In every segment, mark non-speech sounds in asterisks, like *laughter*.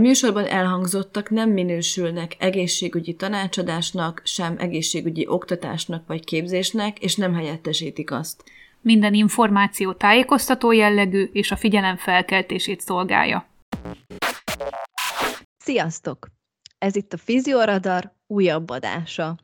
Műsorban elhangzottak nem minősülnek egészségügyi tanácsadásnak, sem egészségügyi oktatásnak vagy képzésnek, és nem helyettesítik azt. Minden információ tájékoztató jellegű és a figyelem felkeltését szolgálja. Sziasztok! Ez itt a Fizioradar újabb adása.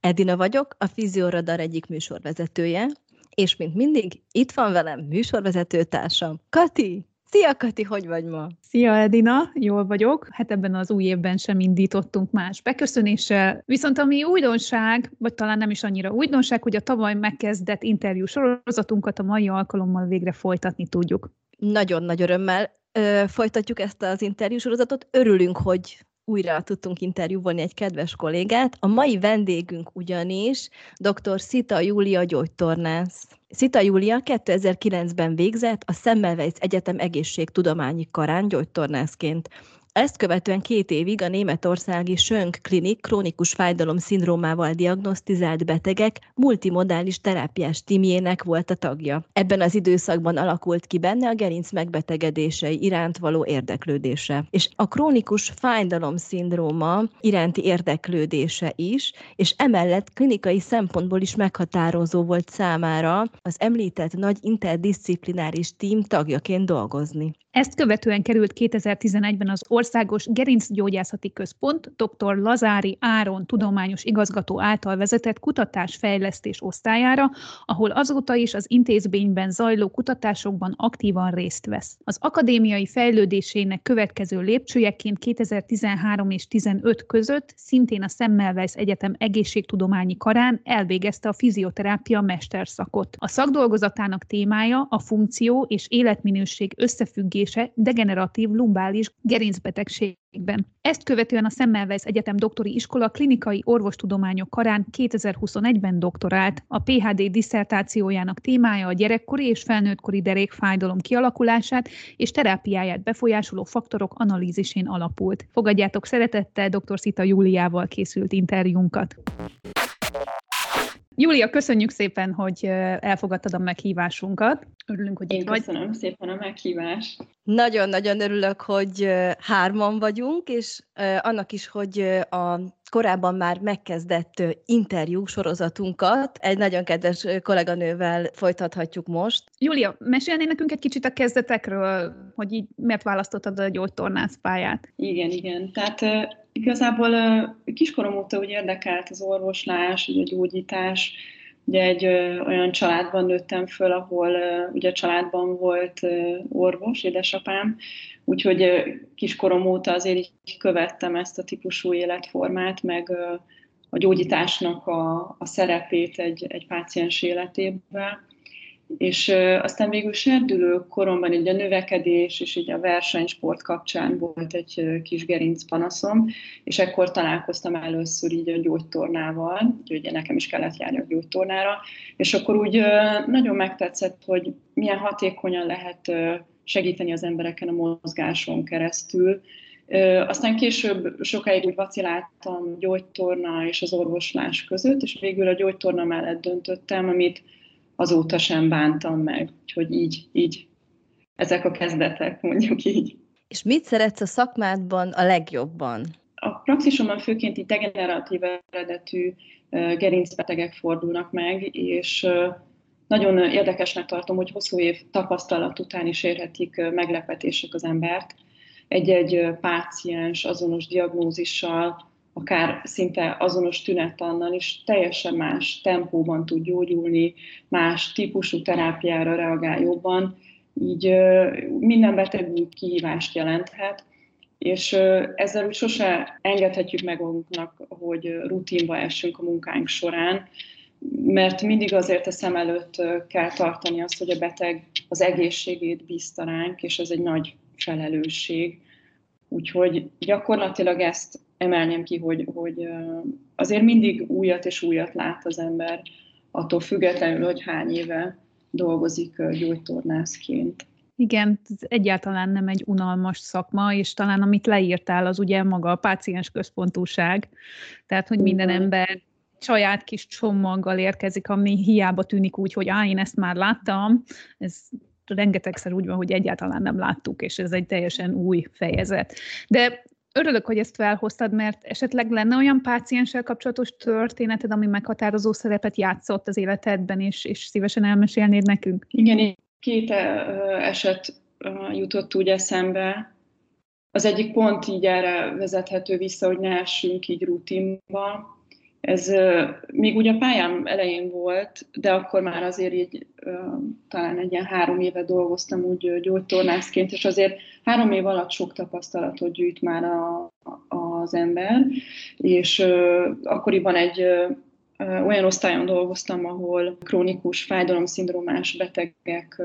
Edina vagyok, a Fizioradar egyik műsorvezetője, és mint mindig, itt van velem műsorvezetőtársam, Kati! Szia, Kati, hogy vagy ma? Szia Edina, jól vagyok. Hát ebben az új évben sem indítottunk más beköszönéssel. Viszont ami újdonság, vagy talán nem is annyira újdonság, hogy a tavaly megkezdett interjú sorozatunkat a mai alkalommal végre folytatni tudjuk. Nagyon nagy örömmel ö, folytatjuk ezt az interjúsorozatot. Örülünk, hogy újra tudtunk interjúvolni egy kedves kollégát. A mai vendégünk ugyanis dr. Szita Júlia gyógytornász. Szita Júlia 2009-ben végzett a Semmelweis Egyetem egészségtudományi karán gyógytornászként. Ezt követően két évig a németországi Sönk Klinik krónikus fájdalom szindrómával diagnosztizált betegek multimodális terápiás tímjének volt a tagja. Ebben az időszakban alakult ki benne a gerinc megbetegedései iránt való érdeklődése. És a krónikus fájdalom szindróma iránti érdeklődése is, és emellett klinikai szempontból is meghatározó volt számára az említett nagy interdisziplináris tím tagjaként dolgozni. Ezt követően került 2011-ben az Országos Gerincgyógyászati Központ dr. Lazári Áron tudományos igazgató által vezetett kutatásfejlesztés osztályára, ahol azóta is az intézményben zajló kutatásokban aktívan részt vesz. Az akadémiai fejlődésének következő lépcsőjeként 2013 és 15 között szintén a Semmelweis Egyetem egészségtudományi karán elvégezte a fizioterápia mesterszakot. A szakdolgozatának témája a funkció és életminőség összefüggése kezelése degeneratív lumbális gerincbetegségben. Ezt követően a Semmelweis Egyetem doktori iskola klinikai orvostudományok karán 2021-ben doktorált. A PhD disszertációjának témája a gyerekkori és felnőttkori derékfájdalom kialakulását és terápiáját befolyásoló faktorok analízisén alapult. Fogadjátok szeretettel dr. Szita Júliával készült interjúnkat. Júlia, köszönjük szépen, hogy elfogadtad a meghívásunkat. Örülünk, hogy Én itt vagy. köszönöm szépen a meghívást. Nagyon-nagyon örülök, hogy hárman vagyunk, és annak is, hogy a korábban már megkezdett interjú sorozatunkat egy nagyon kedves kolléganővel folytathatjuk most. Júlia, mesélnél nekünk egy kicsit a kezdetekről, hogy így miért választottad a gyógytornász pályát? Igen, igen. Tehát igazából kiskorom óta úgy érdekelt az orvoslás, ugye a gyógyítás. Ugye egy olyan családban nőttem föl, ahol ugye a családban volt orvos, édesapám, úgyhogy uh, kiskorom óta azért így követtem ezt a típusú életformát, meg a gyógyításnak a, a szerepét egy, egy páciens életében. És aztán végül serdülő koromban így a növekedés és így a versenysport kapcsán volt egy kis gerinc panaszom, és ekkor találkoztam először így a gyógytornával, úgyhogy nekem is kellett járni a gyógytornára, és akkor úgy nagyon megtetszett, hogy milyen hatékonyan lehet segíteni az embereken a mozgáson keresztül, Aztán később sokáig úgy vaciláltam gyógytorna és az orvoslás között, és végül a gyógytorna mellett döntöttem, amit azóta sem bántam meg. Úgyhogy így, így ezek a kezdetek, mondjuk így. És mit szeretsz a szakmádban a legjobban? A praxisomban főként így degeneratív eredetű gerincbetegek fordulnak meg, és nagyon érdekesnek tartom, hogy hosszú év tapasztalat után is érhetik meglepetések az embert. Egy-egy páciens azonos diagnózissal, akár szinte azonos tünetannal is teljesen más tempóban tud gyógyulni, más típusú terápiára reagál jobban, így minden beteg új kihívást jelenthet, és ezzel úgy sose engedhetjük meg magunknak, hogy rutinba essünk a munkánk során, mert mindig azért a szem előtt kell tartani azt, hogy a beteg az egészségét bízta ránk, és ez egy nagy felelősség. Úgyhogy gyakorlatilag ezt emelném ki, hogy, hogy azért mindig újat és újat lát az ember attól függetlenül, hogy hány éve dolgozik gyógytornászként. Igen, ez egyáltalán nem egy unalmas szakma, és talán amit leírtál, az ugye maga a páciens központúság. Tehát, hogy minden ember saját kis csomaggal érkezik, ami hiába tűnik úgy, hogy á, én ezt már láttam, ez rengetegszer úgy van, hogy egyáltalán nem láttuk, és ez egy teljesen új fejezet. De örülök, hogy ezt felhoztad, mert esetleg lenne olyan pácienssel kapcsolatos történeted, ami meghatározó szerepet játszott az életedben, és, és szívesen elmesélnéd nekünk? Igen, két eset jutott úgy eszembe. Az egyik pont így erre vezethető vissza, hogy ne essünk így rutinba. Ez még ugye a pályám elején volt, de akkor már azért így talán egy ilyen három éve dolgoztam úgy gyógytornászként, és azért három év alatt sok tapasztalatot gyűjt már a, az ember, és akkoriban egy olyan osztályon dolgoztam, ahol krónikus fájdalomszindrómás betegek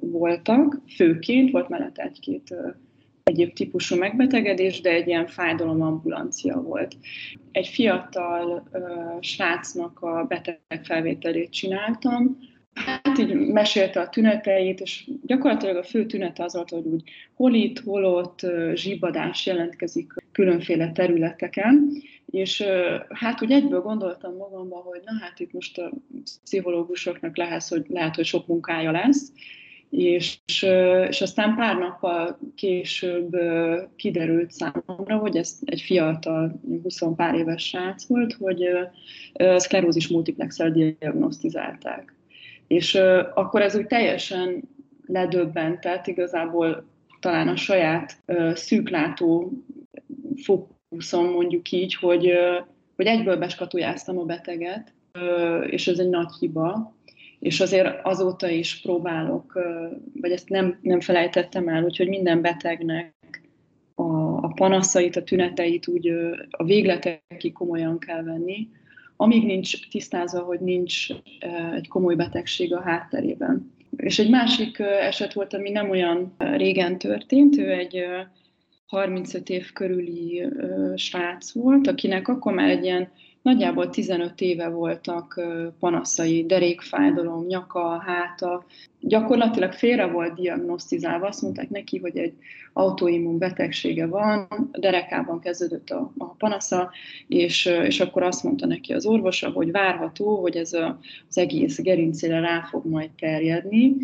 voltak, főként, volt mellett egy-két egyéb típusú megbetegedés, de egy ilyen fájdalomambulancia volt. Egy fiatal srácnak a beteg felvételét csináltam, Hát így mesélte a tüneteit, és gyakorlatilag a fő tünete az volt, hogy úgy hol itt, hol ott zsibbadás jelentkezik különféle területeken, és hát úgy egyből gondoltam magamba, hogy na hát itt most a pszichológusoknak lehet, hogy, lehet, hogy sok munkája lesz, és, és aztán pár nappal később kiderült számomra, hogy ez egy fiatal, 20 pár éves srác volt, hogy szklerózis multiplexel diagnosztizálták. És akkor ez úgy teljesen ledöbbentett, igazából talán a saját szűklátó fókuszom mondjuk így, hogy, hogy egyből beskatujáztam a beteget, és ez egy nagy hiba, és azért azóta is próbálok, vagy ezt nem, nem felejtettem el, úgyhogy minden betegnek a, a panaszait, a tüneteit úgy a végletekig komolyan kell venni, amíg nincs tisztázva, hogy nincs egy komoly betegség a hátterében. És egy másik eset volt, ami nem olyan régen történt, ő egy 35 év körüli srác volt, akinek akkor már egy ilyen Nagyjából 15 éve voltak panaszai, derékfájdalom, nyaka, háta. Gyakorlatilag félre volt diagnosztizálva, azt mondták neki, hogy egy autoimmun betegsége van, derekában kezdődött a, a panasza, és, és akkor azt mondta neki az orvosa, hogy várható, hogy ez a, az egész gerincére rá fog majd terjedni,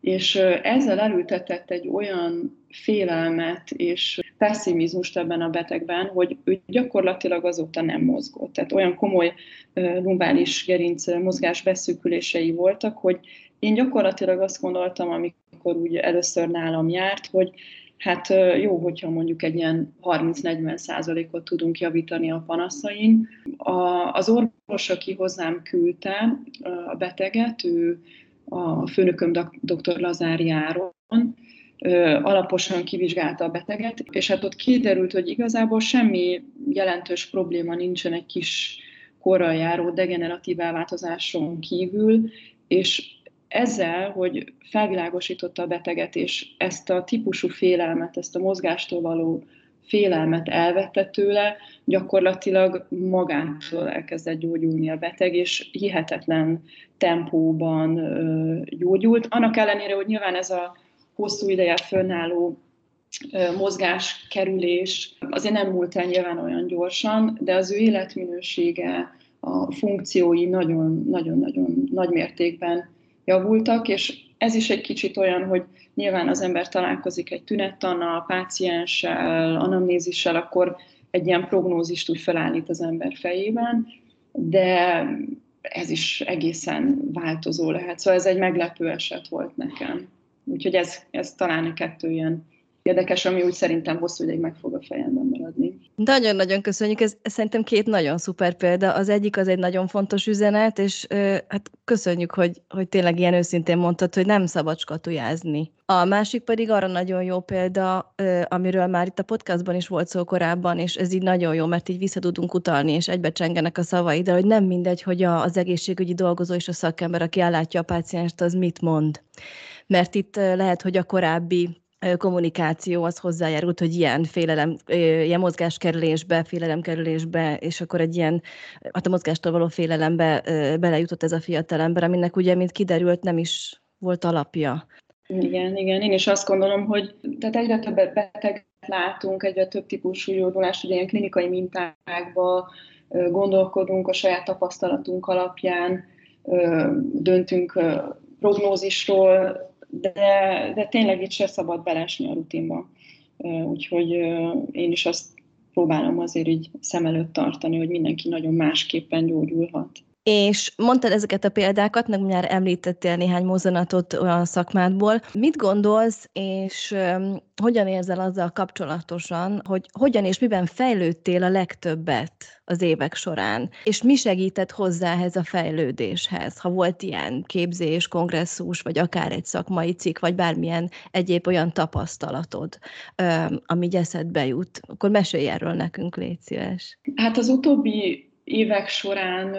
és ezzel elültetett egy olyan félelmet és pessimizmust ebben a betegben, hogy ő gyakorlatilag azóta nem mozgott. Tehát olyan komoly lumbális gerinc mozgás beszűkülései voltak, hogy én gyakorlatilag azt gondoltam, amikor úgy először nálam járt, hogy hát jó, hogyha mondjuk egy ilyen 30-40 százalékot tudunk javítani a panaszain. A, az orvos, aki hozzám küldte a beteget, ő a főnököm dr. Lazári Áron, alaposan kivizsgálta a beteget, és hát ott kiderült, hogy igazából semmi jelentős probléma nincsen egy kis korral járó degeneratív elváltozáson kívül, és ezzel, hogy felvilágosította a beteget, és ezt a típusú félelmet, ezt a mozgástól való félelmet elvette tőle, gyakorlatilag magától elkezdett gyógyulni a beteg, és hihetetlen tempóban gyógyult. Annak ellenére, hogy nyilván ez a hosszú ideje fönnálló mozgás, kerülés azért nem múlt el nyilván olyan gyorsan, de az ő életminősége, a funkciói nagyon-nagyon-nagyon nagy mértékben javultak, és ez is egy kicsit olyan, hogy nyilván az ember találkozik egy tünettannal, pácienssel, anamnézissel, akkor egy ilyen prognózist úgy felállít az ember fejében, de ez is egészen változó lehet. Szóval ez egy meglepő eset volt nekem. Úgyhogy ez, ez talán a kettő ilyen érdekes, ami úgy szerintem hosszú ideig meg fog a fejemben maradni. Nagyon-nagyon köszönjük, ez, szerintem két nagyon szuper példa. Az egyik az egy nagyon fontos üzenet, és hát köszönjük, hogy, hogy tényleg ilyen őszintén mondtad, hogy nem szabad skatujázni. A másik pedig arra nagyon jó példa, amiről már itt a podcastban is volt szó korábban, és ez így nagyon jó, mert így vissza tudunk utalni, és egybecsengenek a szavai, de hogy nem mindegy, hogy az egészségügyi dolgozó és a szakember, aki ellátja a pácienst, az mit mond. Mert itt lehet, hogy a korábbi kommunikáció az hozzájárult, hogy ilyen félelem, ilyen mozgáskerülésbe, félelemkerülésbe, és akkor egy ilyen, hát a mozgástól való félelembe belejutott ez a fiatal ember, aminek ugye, mint kiderült, nem is volt alapja. Igen, igen, én is azt gondolom, hogy tehát egyre több beteg látunk, egyre több típusú gyógyulást, ugye ilyen klinikai mintákba gondolkodunk a saját tapasztalatunk alapján, döntünk prognózisról, de, de tényleg itt se szabad belesni a rutinba. Úgyhogy én is azt próbálom azért így szem előtt tartani, hogy mindenki nagyon másképpen gyógyulhat. És mondtad ezeket a példákat, meg már említettél néhány mozzanatot olyan szakmádból. Mit gondolsz, és hogyan érzel azzal kapcsolatosan, hogy hogyan és miben fejlődtél a legtöbbet az évek során, és mi segített hozzá ehhez a fejlődéshez? Ha volt ilyen képzés, kongresszus, vagy akár egy szakmai cikk, vagy bármilyen egyéb olyan tapasztalatod, ami eszedbe jut, akkor mesélj erről nekünk, légy szíves. Hát az utóbbi évek során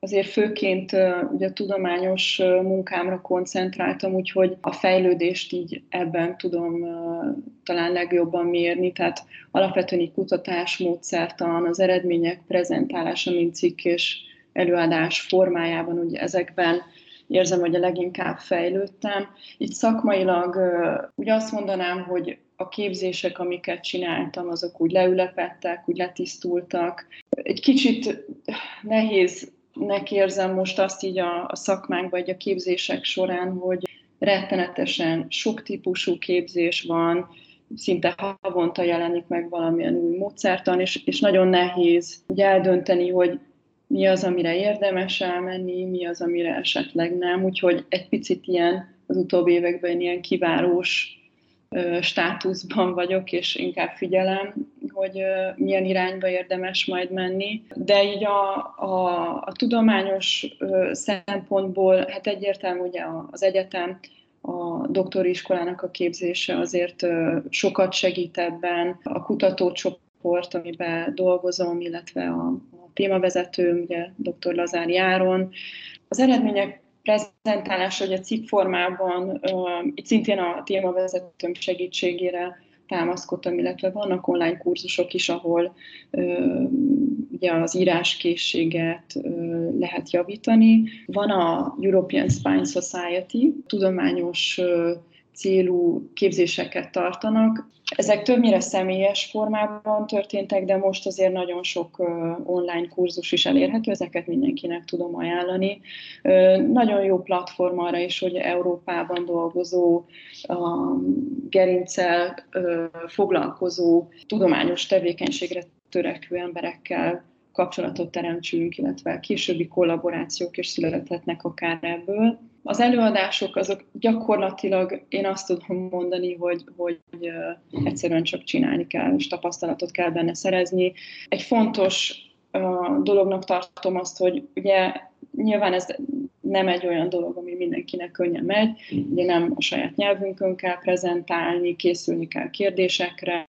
azért főként ugye tudományos munkámra koncentráltam, úgyhogy a fejlődést így ebben tudom talán legjobban mérni, tehát alapvetően így kutatás, módszertan, az eredmények prezentálása, mint cikk és előadás formájában, ugye ezekben érzem, hogy a leginkább fejlődtem. Így szakmailag ugye azt mondanám, hogy a képzések, amiket csináltam, azok úgy leülepettek, úgy letisztultak. Egy kicsit nehéz nek érzem most azt így a, a szakmánk vagy a képzések során, hogy rettenetesen sok típusú képzés van, szinte havonta jelenik meg valamilyen új módszertan, és, és nagyon nehéz ugye eldönteni, hogy mi az, amire érdemes elmenni, mi az, amire esetleg nem. Úgyhogy egy picit ilyen az utóbbi években ilyen kivárós státuszban vagyok, és inkább figyelem, hogy milyen irányba érdemes majd menni. De így a, a, a tudományos szempontból, hát egyértelmű ugye az egyetem, a doktori iskolának a képzése azért sokat segít ebben. A kutatócsoport, amiben dolgozom, illetve a, a témavezetőm, ugye dr. Lazár Járon. Az eredmények prezentálása, hogy a cikk formában, itt szintén a témavezetőm segítségére támaszkodtam, illetve vannak online kurzusok is, ahol ugye az íráskészséget lehet javítani. Van a European Spine Society, tudományos célú képzéseket tartanak. Ezek többnyire személyes formában történtek, de most azért nagyon sok online kurzus is elérhető, ezeket mindenkinek tudom ajánlani. Nagyon jó platform arra is, hogy Európában dolgozó, gerincel foglalkozó tudományos tevékenységre törekvő emberekkel kapcsolatot teremtsünk, illetve későbbi kollaborációk is születhetnek akár ebből. Az előadások azok gyakorlatilag én azt tudom mondani, hogy, hogy egyszerűen csak csinálni kell, és tapasztalatot kell benne szerezni. Egy fontos dolognak tartom azt, hogy ugye nyilván ez nem egy olyan dolog, ami mindenkinek könnyen megy, ugye nem a saját nyelvünkön kell prezentálni, készülni kell kérdésekre,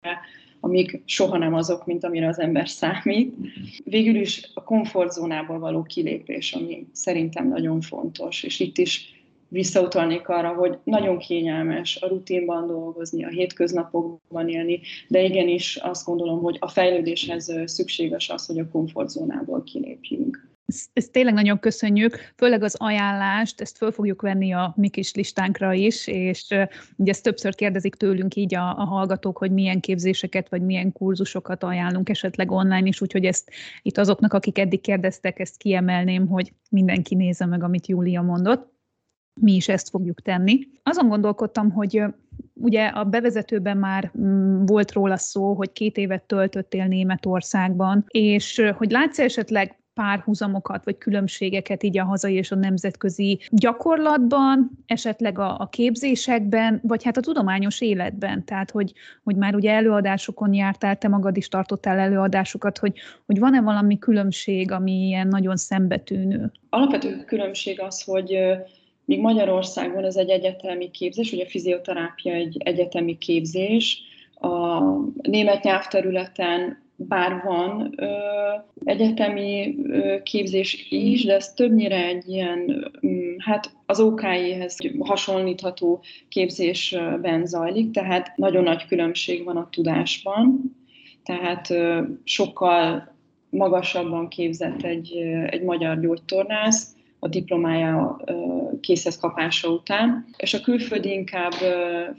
amik soha nem azok, mint amire az ember számít. Végül is a komfortzónából való kilépés, ami szerintem nagyon fontos, és itt is visszautalnék arra, hogy nagyon kényelmes a rutinban dolgozni, a hétköznapokban élni, de igenis azt gondolom, hogy a fejlődéshez szükséges az, hogy a komfortzónából kilépjünk. Ezt, tényleg nagyon köszönjük, főleg az ajánlást, ezt föl fogjuk venni a mi kis listánkra is, és ugye ezt többször kérdezik tőlünk így a, a hallgatók, hogy milyen képzéseket vagy milyen kurzusokat ajánlunk esetleg online is, úgyhogy ezt itt azoknak, akik eddig kérdeztek, ezt kiemelném, hogy mindenki nézze meg, amit Júlia mondott. Mi is ezt fogjuk tenni. Azon gondolkodtam, hogy ugye a bevezetőben már mm, volt róla szó, hogy két évet töltöttél Németországban, és hogy látsz esetleg párhuzamokat vagy különbségeket így a hazai és a nemzetközi gyakorlatban, esetleg a, a képzésekben, vagy hát a tudományos életben. Tehát, hogy, hogy már ugye előadásokon jártál, te magad is tartottál előadásokat, hogy, hogy van-e valami különbség, ami ilyen nagyon szembetűnő? Alapvető különbség az, hogy míg Magyarországon ez egy egyetemi képzés, ugye a fizioterápia egy egyetemi képzés, a német nyelvterületen bár van ö, egyetemi ö, képzés is, de ez többnyire egy ilyen, mm, hát az OK-hez hasonlítható képzésben zajlik, tehát nagyon nagy különbség van a tudásban, tehát ö, sokkal magasabban képzett egy, egy magyar gyógytornász, a diplomája készhez kapása után, és a külföldi inkább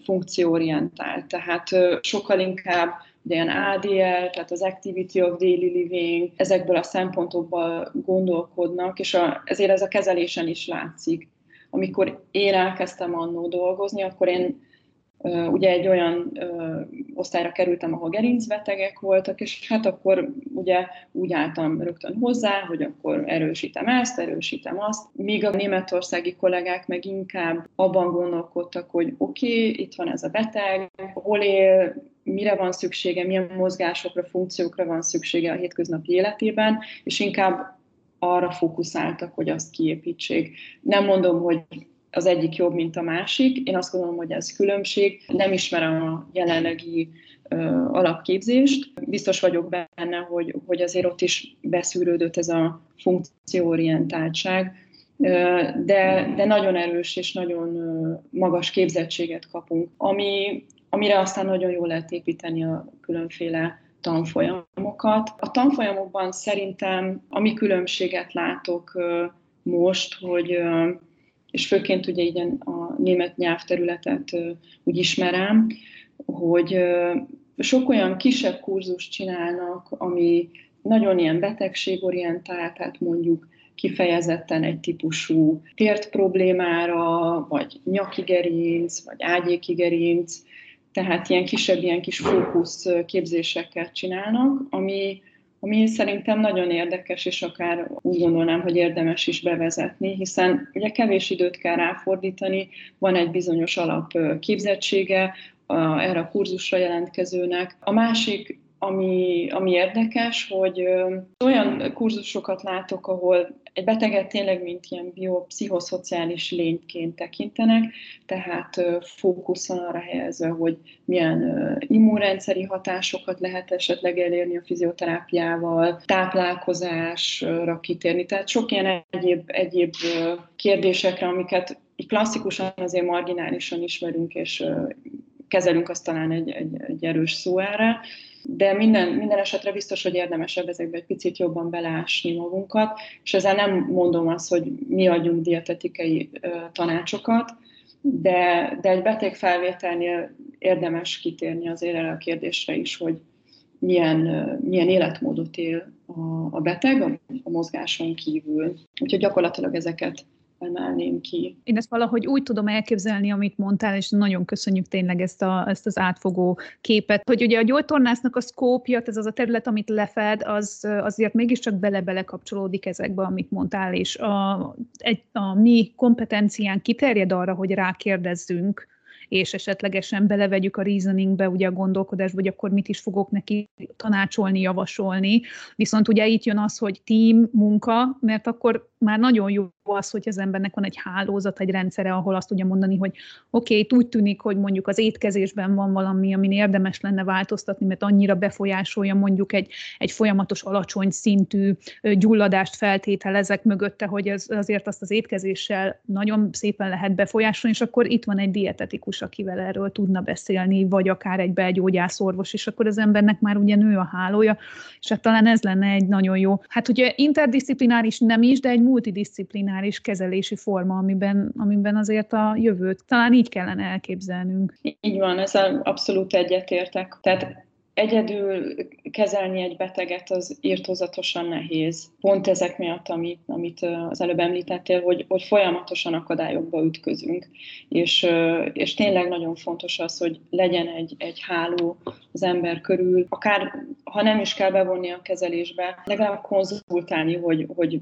funkcióorientált, tehát sokkal inkább de ilyen ADL, tehát az Activity of Daily Living, ezekből a szempontokból gondolkodnak, és a, ezért ez a kezelésen is látszik. Amikor én elkezdtem annó dolgozni, akkor én ugye egy olyan osztályra kerültem, ahol gerincbetegek voltak, és hát akkor ugye úgy álltam rögtön hozzá, hogy akkor erősítem ezt, erősítem azt, míg a németországi kollégák meg inkább abban gondolkodtak, hogy oké, okay, itt van ez a beteg, hol él, mire van szüksége, milyen mozgásokra, funkciókra van szüksége a hétköznapi életében, és inkább arra fókuszáltak, hogy azt kiépítsék. Nem mondom, hogy az egyik jobb, mint a másik. Én azt gondolom, hogy ez különbség. Nem ismerem a jelenlegi alapképzést. Biztos vagyok benne, hogy, hogy azért ott is beszűrődött ez a funkcióorientáltság, de, de nagyon erős és nagyon magas képzettséget kapunk, ami, amire aztán nagyon jól lehet építeni a különféle tanfolyamokat. A tanfolyamokban szerintem, ami különbséget látok most, hogy és főként ugye így a német nyelvterületet úgy ismerem, hogy sok olyan kisebb kurzust csinálnak, ami nagyon ilyen betegségorientált, tehát mondjuk kifejezetten egy típusú tért problémára, vagy nyakigerinc, vagy ágyékigerinc, tehát ilyen kisebb, ilyen kis fókusz képzéseket csinálnak, ami ami szerintem nagyon érdekes, és akár úgy gondolnám, hogy érdemes is bevezetni, hiszen ugye kevés időt kell ráfordítani, van egy bizonyos alapképzettsége erre a kurzusra jelentkezőnek. A másik ami, ami érdekes, hogy olyan kurzusokat látok, ahol egy beteget tényleg mint ilyen biopszichoszociális lényként tekintenek, tehát fókuszon arra helyezve, hogy milyen immunrendszeri hatásokat lehet esetleg elérni a fizioterápiával, táplálkozásra kitérni, tehát sok ilyen egyéb, egyéb kérdésekre, amiket klasszikusan azért marginálisan ismerünk, és kezelünk, azt talán egy, egy, egy erős szó erre, de minden, minden esetre biztos, hogy érdemesebb ezekbe egy picit jobban belásni magunkat, és ezzel nem mondom azt, hogy mi adjunk dietetikai tanácsokat, de, de egy beteg felvételnél érdemes kitérni azért erre a kérdésre is, hogy milyen, milyen életmódot él a, a beteg a, a mozgáson kívül. Úgyhogy gyakorlatilag ezeket emelném ki. Én ezt valahogy úgy tudom elképzelni, amit mondtál, és nagyon köszönjük tényleg ezt, a, ezt az átfogó képet, hogy ugye a gyógytornásznak a szkópja, ez az a terület, amit lefed, az azért mégiscsak bele-bele kapcsolódik ezekbe, amit mondtál, és a, egy, a mi kompetencián kiterjed arra, hogy rákérdezzünk és esetlegesen belevegyük a reasoningbe ugye a gondolkodásba, hogy akkor mit is fogok neki tanácsolni, javasolni. Viszont ugye itt jön az, hogy team munka, mert akkor már nagyon jó az, hogy az embernek van egy hálózat, egy rendszere, ahol azt tudja mondani, hogy oké, okay, úgy tűnik, hogy mondjuk az étkezésben van valami, amin érdemes lenne változtatni, mert annyira befolyásolja mondjuk egy, egy folyamatos alacsony szintű gyulladást feltételezek mögötte, hogy ez azért azt az étkezéssel nagyon szépen lehet befolyásolni, és akkor itt van egy dietetikus, akivel erről tudna beszélni, vagy akár egy belgyógyászorvos, és akkor az embernek már ugye nő a hálója, és hát talán ez lenne egy nagyon jó, hát ugye interdisziplináris nem is, de egy multidisziplináris kezelési forma, amiben, amiben azért a jövőt talán így kellene elképzelnünk. Így van, ezzel abszolút egyetértek. Tehát egyedül kezelni egy beteget az írtózatosan nehéz. Pont ezek miatt, amit, amit az előbb említettél, hogy, hogy folyamatosan akadályokba ütközünk. És, és tényleg nagyon fontos az, hogy legyen egy, egy háló az ember körül, akár ha nem is kell bevonni a kezelésbe, legalább konzultálni, hogy, hogy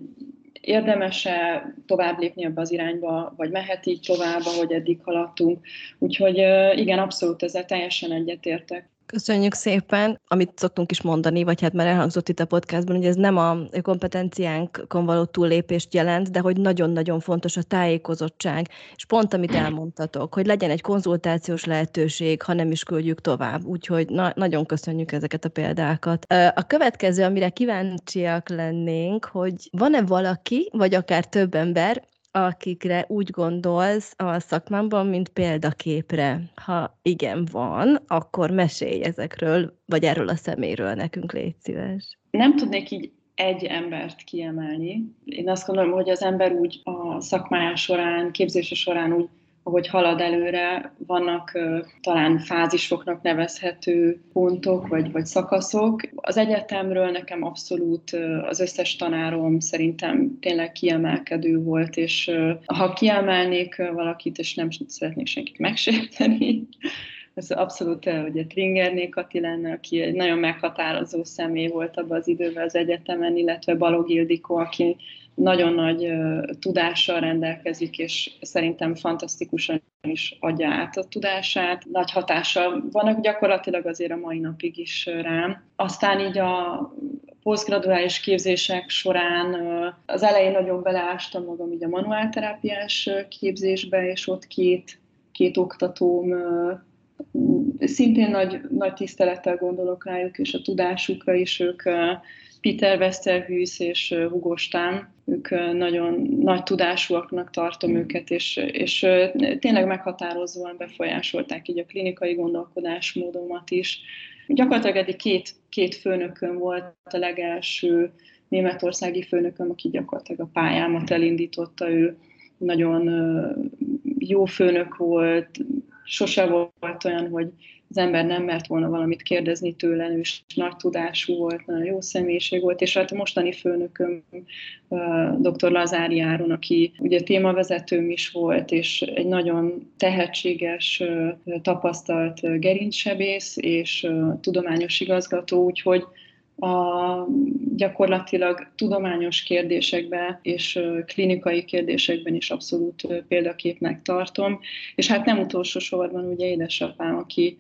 érdemese tovább lépni ebbe az irányba, vagy mehet így tovább, ahogy eddig haladtunk. Úgyhogy igen, abszolút ezzel teljesen egyetértek. Köszönjük szépen, amit szoktunk is mondani, vagy hát már elhangzott itt a podcastban, hogy ez nem a kompetenciánkon való túllépést jelent, de hogy nagyon-nagyon fontos a tájékozottság, és pont amit elmondtatok, hogy legyen egy konzultációs lehetőség, ha nem is küldjük tovább. Úgyhogy na- nagyon köszönjük ezeket a példákat. A következő, amire kíváncsiak lennénk, hogy van-e valaki, vagy akár több ember, akikre úgy gondolsz a szakmámban, mint példaképre? Ha igen van, akkor mesélj ezekről, vagy erről a szeméről nekünk, légy szíves. Nem tudnék így egy embert kiemelni. Én azt gondolom, hogy az ember úgy a szakmája során, képzése során úgy ahogy halad előre, vannak talán fázisoknak nevezhető pontok vagy, vagy szakaszok. Az egyetemről nekem abszolút az összes tanárom szerintem tényleg kiemelkedő volt, és ha kiemelnék valakit, és nem szeretnék senkit megsérteni, *laughs* ez abszolút ugye Tringerné Kati lenne, aki egy nagyon meghatározó személy volt abban az időben az egyetemen, illetve Balog Ildikó, aki nagyon nagy tudással rendelkezik, és szerintem fantasztikusan is adja át a tudását. Nagy hatással vannak gyakorlatilag azért a mai napig is rám. Aztán így a posztgraduális képzések során az elején nagyon beleástam magam így a manuálterápiás képzésbe, és ott két, két oktatóm szintén nagy, nagy tisztelettel gondolok rájuk, és a tudásukra is ők Peter Westerhűs és Hugo Stán, ők nagyon nagy tudásúaknak tartom őket, és, és tényleg meghatározóan befolyásolták így a klinikai gondolkodásmódomat is. Gyakorlatilag eddig két, két főnökön volt a legelső németországi főnököm, aki gyakorlatilag a pályámat elindította, ő nagyon jó főnök volt, sose volt olyan, hogy az ember nem mert volna valamit kérdezni tőle, ő is nagy tudású volt, nagyon jó személyiség volt, és hát a mostani főnököm dr. Lazári Áron, aki ugye témavezetőm is volt, és egy nagyon tehetséges, tapasztalt gerincsebész és tudományos igazgató, úgyhogy a gyakorlatilag tudományos kérdésekben és klinikai kérdésekben is abszolút példaképnek tartom. És hát nem utolsó sorban ugye édesapám, aki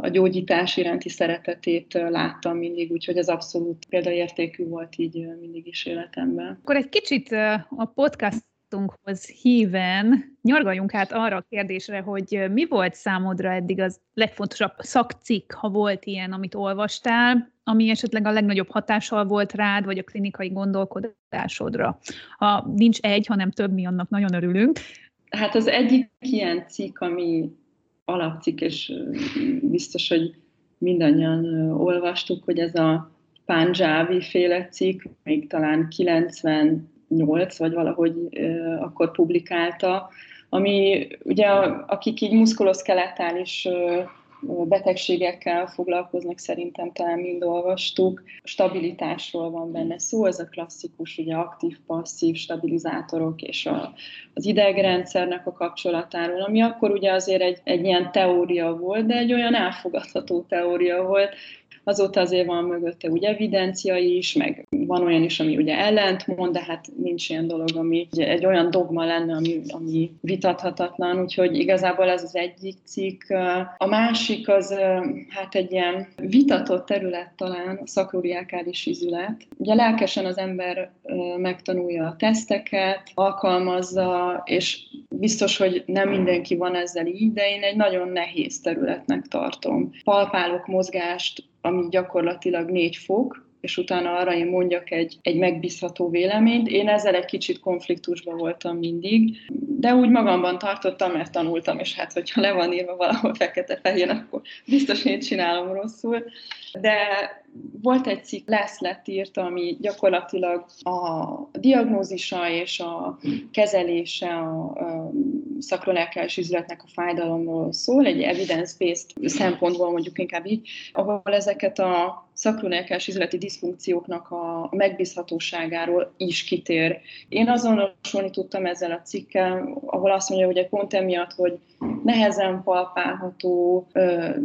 a gyógyítás iránti szeretetét láttam mindig, úgyhogy ez abszolút példaértékű volt így mindig is életemben. Akkor egy kicsit a podcastunkhoz híven nyargaljunk át arra a kérdésre, hogy mi volt számodra eddig az legfontosabb szakcikk, ha volt ilyen, amit olvastál, ami esetleg a legnagyobb hatással volt rád, vagy a klinikai gondolkodásodra. Ha nincs egy, hanem több, mi annak nagyon örülünk. Hát az egyik ilyen cikk, ami alapcikk, és biztos, hogy mindannyian olvastuk, hogy ez a Punjabi féle cikk, még talán 98 vagy valahogy akkor publikálta, ami ugye akik így muszkuloszkeletális betegségekkel foglalkoznak, szerintem talán mind olvastuk. Stabilitásról van benne szó, ez a klasszikus, ugye aktív-passzív stabilizátorok és a, az idegrendszernek a kapcsolatáról, ami akkor ugye azért egy, egy ilyen teória volt, de egy olyan elfogadható teória volt, Azóta azért van mögötte ugye evidencia is, meg van olyan is, ami ugye ellentmond, de hát nincs ilyen dolog, ami egy olyan dogma lenne, ami, ami vitathatatlan, úgyhogy igazából ez az egyik cikk. A másik az hát egy ilyen vitatott terület talán, a szakroriákális izület. Ugye lelkesen az ember megtanulja a teszteket, alkalmazza, és biztos, hogy nem mindenki van ezzel így, de én egy nagyon nehéz területnek tartom. Palpálok mozgást, ami gyakorlatilag négy fok, és utána arra én mondjak egy, egy megbízható véleményt. Én ezzel egy kicsit konfliktusban voltam mindig, de úgy magamban tartottam, mert tanultam, és hát, hogyha le van írva valahol fekete-fehér, akkor biztos én csinálom rosszul. De volt egy cikk, lesz lett írt, ami gyakorlatilag a diagnózisa és a kezelése a, szakrolelkeles üzletnek a fájdalomról szól, egy evidence-based szempontból mondjuk inkább így, ahol ezeket a szakronelkás üzleti diszfunkcióknak a megbízhatóságáról is kitér. Én azonosulni tudtam ezzel a cikkel, ahol azt mondja, hogy pont emiatt, hogy nehezen palpálható,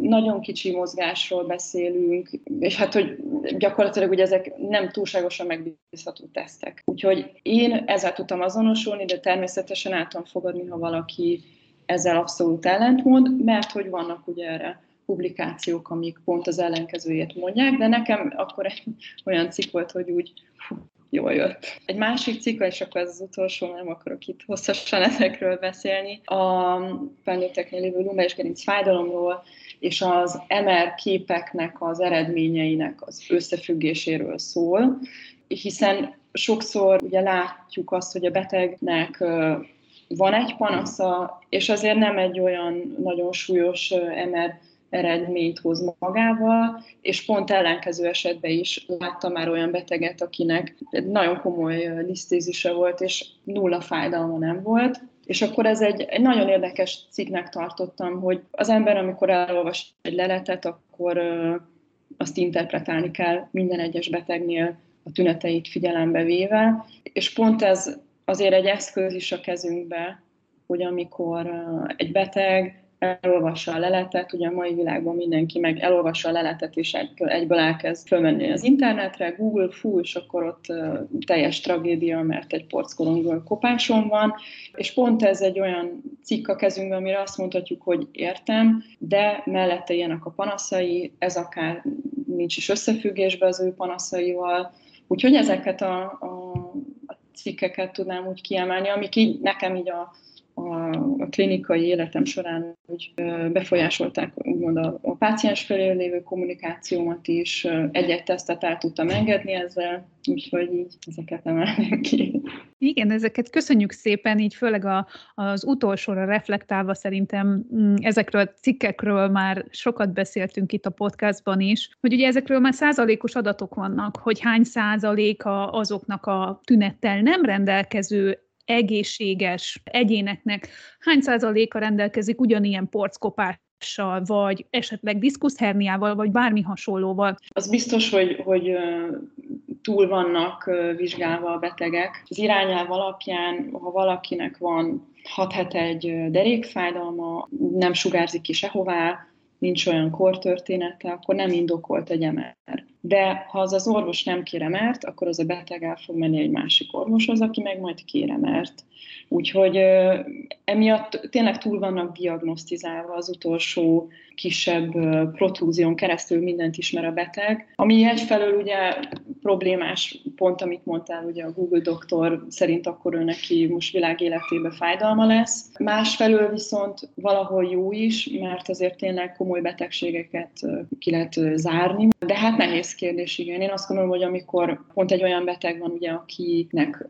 nagyon kicsi mozgásról beszélünk, és hát, hogy gyakorlatilag ugye ezek nem túlságosan megbízható tesztek. Úgyhogy én ezzel tudtam azonosulni, de természetesen el tudom fogadni, ha valaki ezzel abszolút ellentmond, mert hogy vannak ugye erre publikációk, amik pont az ellenkezőjét mondják, de nekem akkor egy olyan cikk volt, hogy úgy jól jött. Egy másik cikk, és akkor ez az utolsó, nem akarok itt hosszasan *laughs* ezekről beszélni, a felnőtteknél lévő lumba és gerinc fájdalomról, és az MR képeknek az eredményeinek az összefüggéséről szól, hiszen sokszor ugye látjuk azt, hogy a betegnek van egy panasza, és azért nem egy olyan nagyon súlyos MR eredményt hoz magával, és pont ellenkező esetben is láttam már olyan beteget, akinek nagyon komoly lisztézise volt, és nulla fájdalma nem volt, és akkor ez egy, egy nagyon érdekes cikknek tartottam, hogy az ember, amikor elolvas egy leletet, akkor ö, azt interpretálni kell minden egyes betegnél a tüneteit figyelembe véve, és pont ez azért egy eszköz is a kezünkbe, hogy amikor ö, egy beteg elolvassa a leletet, ugye a mai világban mindenki meg elolvassa a leletet, és egyből elkezd fölmenni az internetre, Google, fú, és akkor ott teljes tragédia, mert egy porckorong kopáson van, és pont ez egy olyan cikk a kezünkben, amire azt mondhatjuk, hogy értem, de mellette ilyenek a panaszai, ez akár nincs is összefüggésbe az ő panaszaival, úgyhogy ezeket a, a, a cikkeket tudnám úgy kiemelni, amik így, nekem így a a, a klinikai életem során úgy befolyásolták úgymond a, a páciens felé lévő kommunikációmat is, egy-egy tesztet el tudtam engedni ezzel, úgyhogy így ezeket emelném ki. Igen, ezeket köszönjük szépen, így főleg a, az utolsóra reflektálva szerintem mm, ezekről a cikkekről már sokat beszéltünk itt a podcastban is, hogy ugye ezekről már százalékos adatok vannak, hogy hány százaléka azoknak a tünettel nem rendelkező egészséges egyéneknek hány százaléka rendelkezik ugyanilyen porckopással, vagy esetleg diszkuszherniával, vagy bármi hasonlóval. Az biztos, hogy, hogy túl vannak vizsgálva a betegek. Az irányelv alapján, ha valakinek van 6 hete egy derékfájdalma, nem sugárzik ki sehová, nincs olyan kortörténete, akkor nem indokolt egy MR. De ha az az orvos nem kér mert, akkor az a beteg el fog menni egy másik orvoshoz, aki meg majd kér mert. Úgyhogy emiatt tényleg túl vannak diagnosztizálva az utolsó kisebb protrúzión keresztül mindent ismer a beteg, ami egyfelől ugye problémás pont, amit mondtál, ugye a Google doktor szerint akkor ő neki most világ életébe fájdalma lesz. Másfelől viszont valahol jó is, mert azért tényleg komoly betegségeket ki lehet zárni, de hát nehéz kérdés, igen. Én azt gondolom, hogy amikor pont egy olyan beteg van, ugye, akinek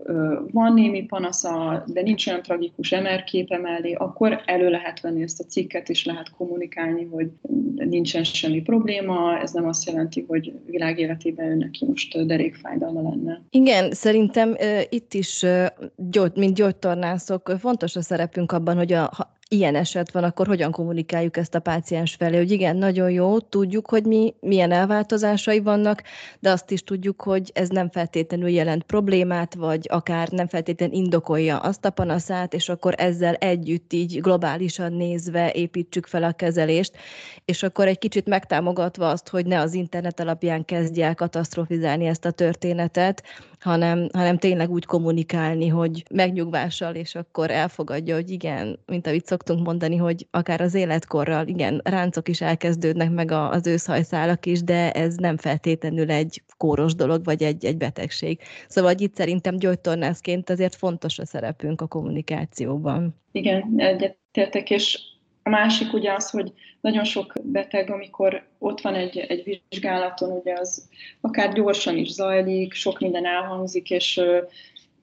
van némi panasza, de nincs olyan tragikus MR képe mellé, akkor elő lehet venni ezt a cikket, és lehet kommunikálni, hogy nincsen semmi probléma, ez nem azt jelenti, hogy világ életében ő neki most derékfájdalma lenne. Igen, szerintem uh, itt is, uh, gyógy, mint gyógytornászok, fontos a szerepünk abban, hogy a, ilyen eset van, akkor hogyan kommunikáljuk ezt a páciens felé, hogy igen, nagyon jó, tudjuk, hogy mi, milyen elváltozásai vannak, de azt is tudjuk, hogy ez nem feltétlenül jelent problémát, vagy akár nem feltétlenül indokolja azt a panaszát, és akkor ezzel együtt így globálisan nézve építsük fel a kezelést, és akkor egy kicsit megtámogatva azt, hogy ne az internet alapján kezdje el katasztrofizálni ezt a történetet, hanem, hanem tényleg úgy kommunikálni, hogy megnyugvással, és akkor elfogadja, hogy igen, mint amit szoktunk mondani, hogy akár az életkorral, igen, ráncok is elkezdődnek, meg az őszhajszálak is, de ez nem feltétlenül egy kóros dolog, vagy egy, egy betegség. Szóval itt szerintem gyógytornászként azért fontos a szerepünk a kommunikációban. Igen, egyetértek, és a másik ugye az, hogy nagyon sok beteg, amikor ott van egy, egy vizsgálaton, ugye az akár gyorsan is zajlik, sok minden elhangzik, és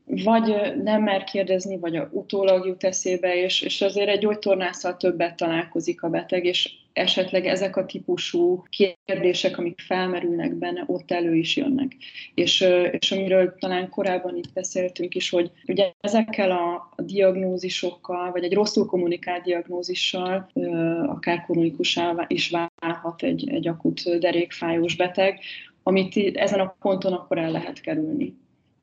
vagy nem mer kérdezni, vagy a utólag jut eszébe, és, és azért egy gyógytornásszal többet találkozik a beteg, és esetleg ezek a típusú kérdések, amik felmerülnek benne, ott elő is jönnek. És, és amiről talán korábban itt beszéltünk is, hogy ugye ezekkel a, diagnózisokkal, vagy egy rosszul kommunikált diagnózissal akár kronikussá is válhat egy, egy akut derékfájós beteg, amit ezen a ponton akkor el lehet kerülni.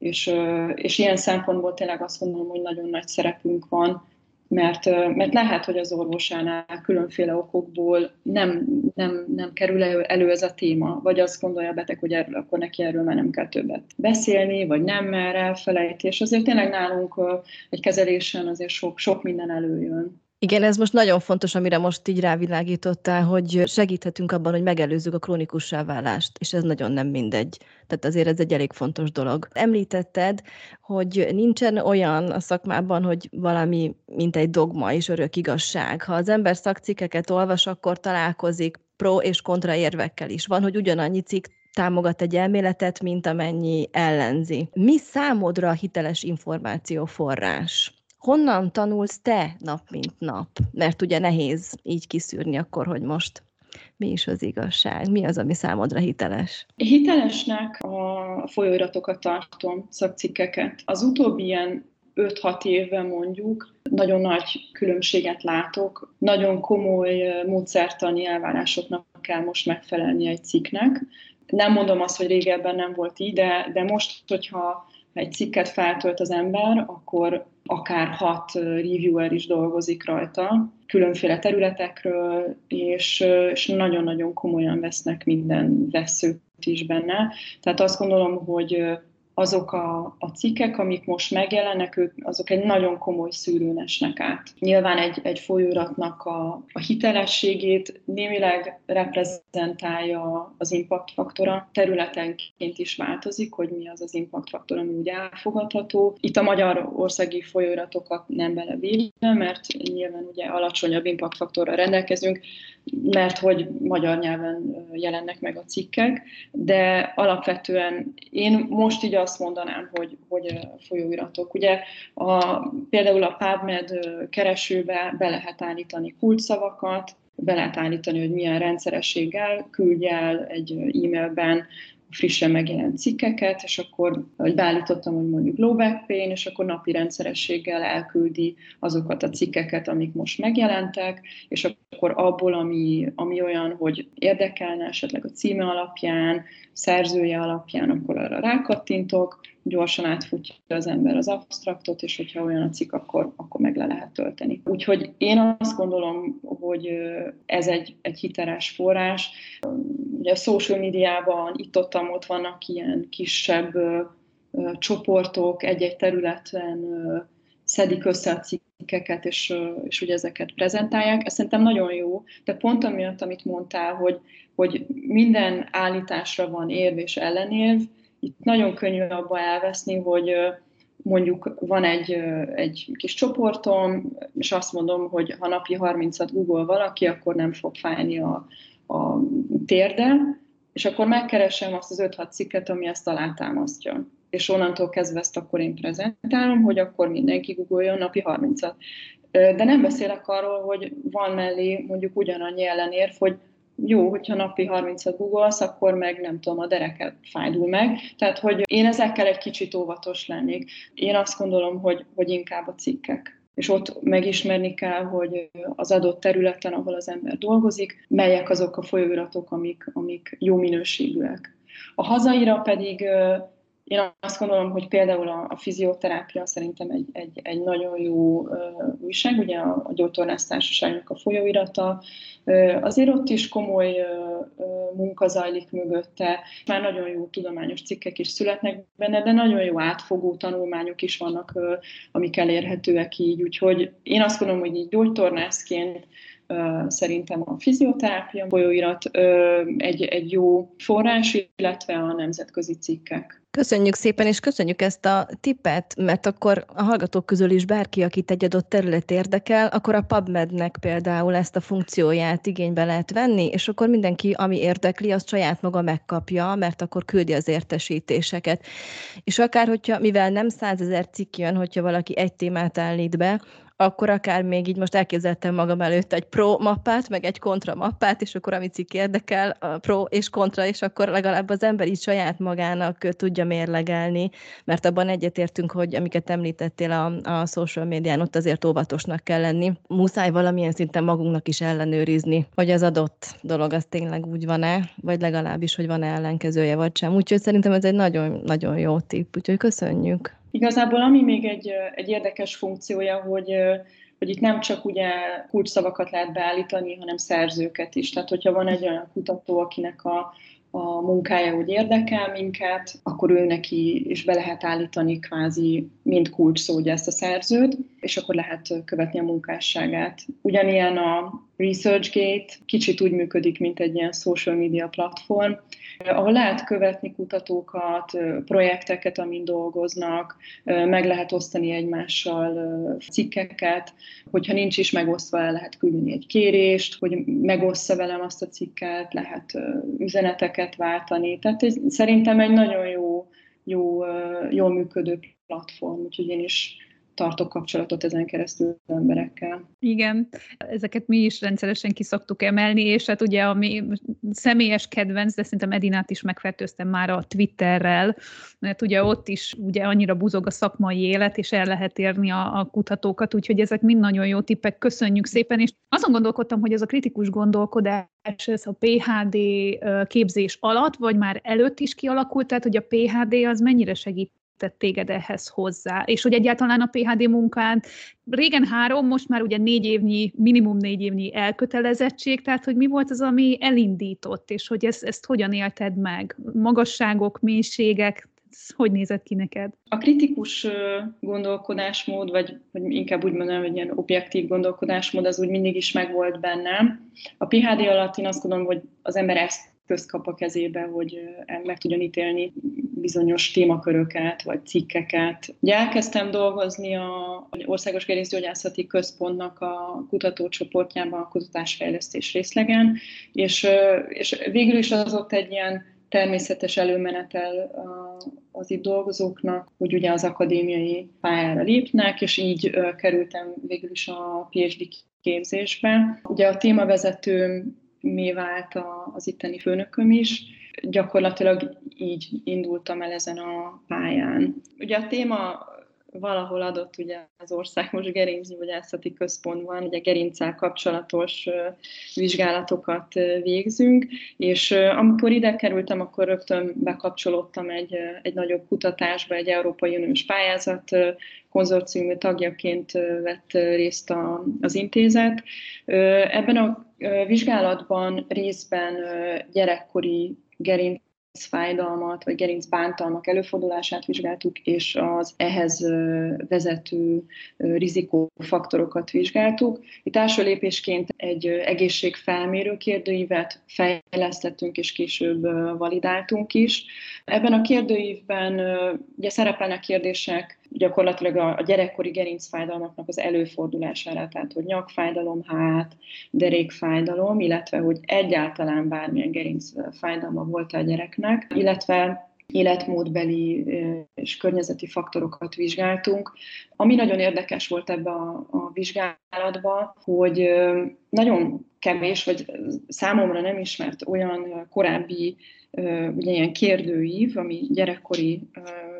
És, és ilyen szempontból tényleg azt gondolom, hogy nagyon nagy szerepünk van mert, mert lehet, hogy az orvosánál különféle okokból nem, nem, nem kerül elő ez a téma, vagy azt gondolja a beteg, hogy erről, akkor neki erről már nem kell többet beszélni, vagy nem mer elfelejt, és azért tényleg nálunk egy kezelésen azért sok, sok minden előjön. Igen, ez most nagyon fontos, amire most így rávilágítottál, hogy segíthetünk abban, hogy megelőzzük a krónikussá válást, és ez nagyon nem mindegy. Tehát azért ez egy elég fontos dolog. Említetted, hogy nincsen olyan a szakmában, hogy valami, mint egy dogma és örök igazság. Ha az ember szakcikkeket olvas, akkor találkozik pro és kontra érvekkel is. Van, hogy ugyanannyi cikk támogat egy elméletet, mint amennyi ellenzi. Mi számodra a hiteles információforrás? Honnan tanulsz te nap mint nap? Mert ugye nehéz így kiszűrni akkor, hogy most mi is az igazság? Mi az, ami számodra hiteles? Hitelesnek a folyóiratokat tartom, szakcikkeket. Az utóbbi ilyen 5-6 évben mondjuk nagyon nagy különbséget látok, nagyon komoly módszertani elvárásoknak kell most megfelelni egy cikknek. Nem mondom azt, hogy régebben nem volt így, de, de most, hogyha egy cikket feltölt az ember, akkor akár hat reviewer is dolgozik rajta, különféle területekről, és, és nagyon-nagyon komolyan vesznek minden veszőt is benne. Tehát azt gondolom, hogy azok a, a cikkek, amik most megjelennek, ők, azok egy nagyon komoly szűrőn esnek át. Nyilván egy, egy folyóratnak a, a hitelességét némileg reprezentálja az impact faktora. Területenként is változik, hogy mi az az impact faktor, ami úgy elfogadható. Itt a magyar országi folyóratokat nem belevéve, mert nyilván ugye alacsonyabb impact faktorral rendelkezünk, mert hogy magyar nyelven jelennek meg a cikkek, de alapvetően én most így azt mondanám, hogy, hogy folyóiratok. Ugye a, például a PubMed keresőbe be lehet állítani kulcsszavakat, be lehet állítani, hogy milyen rendszerességgel küldj el egy e-mailben frissen megjelent cikkeket, és akkor, hogy beállítottam, hogy mondjuk low pain, és akkor napi rendszerességgel elküldi azokat a cikkeket, amik most megjelentek, és akkor abból, ami, ami olyan, hogy érdekelne esetleg a címe alapján, szerzője alapján, akkor arra rákattintok, gyorsan átfutja az ember az abstraktot, és hogyha olyan a cikk, akkor, akkor meg le lehet tölteni. Úgyhogy én azt gondolom, hogy ez egy, egy hiteles forrás. Ugye a social médiában itt-ott ott vannak ilyen kisebb csoportok egy-egy területen szedik össze a cikkeket, és, és ugye ezeket prezentálják. Ez szerintem nagyon jó, de pont amiatt, amit mondtál, hogy, hogy minden állításra van érv és ellenérv, itt nagyon könnyű abba elveszni, hogy mondjuk van egy, egy kis csoportom, és azt mondom, hogy ha napi 30-at Google valaki, akkor nem fog fájni a, a térde, és akkor megkeresem azt az 5-6 cikket, ami ezt alátámasztja. És onnantól kezdve ezt akkor én prezentálom, hogy akkor mindenki googoljon napi 30-at. De nem beszélek arról, hogy van mellé mondjuk ugyanannyi ellenérv, hogy jó, hogyha napi 30-at googolsz, akkor meg nem tudom, a dereket fájdul meg. Tehát, hogy én ezekkel egy kicsit óvatos lennék. Én azt gondolom, hogy, hogy inkább a cikkek és ott megismerni kell, hogy az adott területen, ahol az ember dolgozik, melyek azok a folyóiratok, amik, amik jó minőségűek. A hazaira pedig én azt gondolom, hogy például a, a fizioterápia szerintem egy, egy, egy nagyon jó uh, újság, ugye a, a Gyógytornász Társaságnak a folyóirata. Uh, azért ott is komoly uh, uh, munka zajlik mögötte, már nagyon jó tudományos cikkek is születnek benne, de nagyon jó átfogó tanulmányok is vannak, uh, amik elérhetőek így. Úgyhogy én azt gondolom, hogy így gyógytornászként szerintem a fizioterápia folyóirat egy, egy jó forrás, illetve a nemzetközi cikkek. Köszönjük szépen, és köszönjük ezt a tippet, mert akkor a hallgatók közül is bárki, akit egy adott terület érdekel, akkor a PubMednek például ezt a funkcióját igénybe lehet venni, és akkor mindenki, ami érdekli, azt saját maga megkapja, mert akkor küldi az értesítéseket. És akár, hogyha, mivel nem százezer cikk jön, hogyha valaki egy témát állít be, akkor akár még így most elképzeltem magam előtt egy pro mappát, meg egy kontra mappát, és akkor ami cikk érdekel, a pro és kontra, és akkor legalább az ember így saját magának tudja mérlegelni, mert abban egyetértünk, hogy amiket említettél a, a social médián, ott azért óvatosnak kell lenni. Muszáj valamilyen szinten magunknak is ellenőrizni, hogy az adott dolog az tényleg úgy van-e, vagy legalábbis, hogy van-e ellenkezője, vagy sem. Úgyhogy szerintem ez egy nagyon-nagyon jó tipp, úgyhogy köszönjük. Igazából ami még egy, egy érdekes funkciója, hogy, hogy itt nem csak ugye kulcsszavakat lehet beállítani, hanem szerzőket is. Tehát, hogyha van egy olyan kutató, akinek a, a munkája úgy érdekel minket, akkor ő neki is be lehet állítani kvázi mind kulcs szó, ugye ezt a szerzőt. és akkor lehet követni a munkásságát. Ugyanilyen a ResearchGate kicsit úgy működik, mint egy ilyen social media platform, ahol lehet követni kutatókat, projekteket, amin dolgoznak, meg lehet osztani egymással cikkeket, hogyha nincs is megosztva, el lehet küldeni egy kérést, hogy megossza velem azt a cikket, lehet üzeneteket váltani. Tehát ez szerintem egy nagyon jó, jó, jól működő platform, úgyhogy én is tartok kapcsolatot ezen keresztül az emberekkel. Igen, ezeket mi is rendszeresen kiszoktuk emelni, és hát ugye a mi személyes kedvenc, de szerintem Edinát is megfertőztem már a Twitterrel, mert ugye ott is ugye annyira buzog a szakmai élet, és el lehet érni a, a kutatókat, úgyhogy ezek mind nagyon jó tippek, köszönjük szépen, és azon gondolkodtam, hogy ez a kritikus gondolkodás, ez a PHD képzés alatt, vagy már előtt is kialakult, tehát hogy a PHD az mennyire segít tett téged ehhez hozzá, és hogy egyáltalán a PHD munkán régen három, most már ugye négy évnyi, minimum négy évnyi elkötelezettség, tehát hogy mi volt az, ami elindított, és hogy ezt, ezt hogyan élted meg? Magasságok, mélységek, ez hogy nézett ki neked? A kritikus gondolkodásmód, vagy, vagy inkább úgy mondanám, hogy ilyen objektív gondolkodásmód, az úgy mindig is megvolt bennem. A PHD alatt én azt gondolom, hogy az ember ezt közkap a kezébe, hogy meg tudjon ítélni bizonyos témaköröket vagy cikkeket. Ugye elkezdtem dolgozni a Országos Gerincgyógyászati Központnak a kutatócsoportjában, a kutatásfejlesztés részlegen, és, és végül is az ott egy ilyen természetes előmenetel az itt dolgozóknak, hogy ugye az akadémiai pályára lépnek, és így kerültem végül is a PhD képzésbe. Ugye a témavezetőm mi vált az itteni főnököm is. Gyakorlatilag így indultam el ezen a pályán. Ugye a téma valahol adott ugye az országos gerincgyógyászati központban, ugye gerincsel kapcsolatos vizsgálatokat végzünk, és amikor ide kerültem, akkor rögtön bekapcsolódtam egy, egy nagyobb kutatásba, egy Európai Uniós pályázat konzorciumi tagjaként vett részt a, az intézet. Ebben a vizsgálatban részben gyerekkori gerinc fájdalmat vagy gerinc előfordulását vizsgáltuk, és az ehhez vezető rizikófaktorokat vizsgáltuk. Itt első lépésként egy egészségfelmérő kérdőívet fejlesztettünk, és később validáltunk is. Ebben a kérdőívben ugye szerepelnek kérdések gyakorlatilag a, gyerekkori gerincfájdalmaknak az előfordulására, tehát hogy nyakfájdalom, hát, derékfájdalom, illetve hogy egyáltalán bármilyen gerincfájdalma volt a gyereknek, illetve életmódbeli és környezeti faktorokat vizsgáltunk. Ami nagyon érdekes volt ebbe a, a vizsgálatba, hogy nagyon kevés, vagy számomra nem ismert olyan korábbi ugye ilyen kérdőív, ami gyerekkori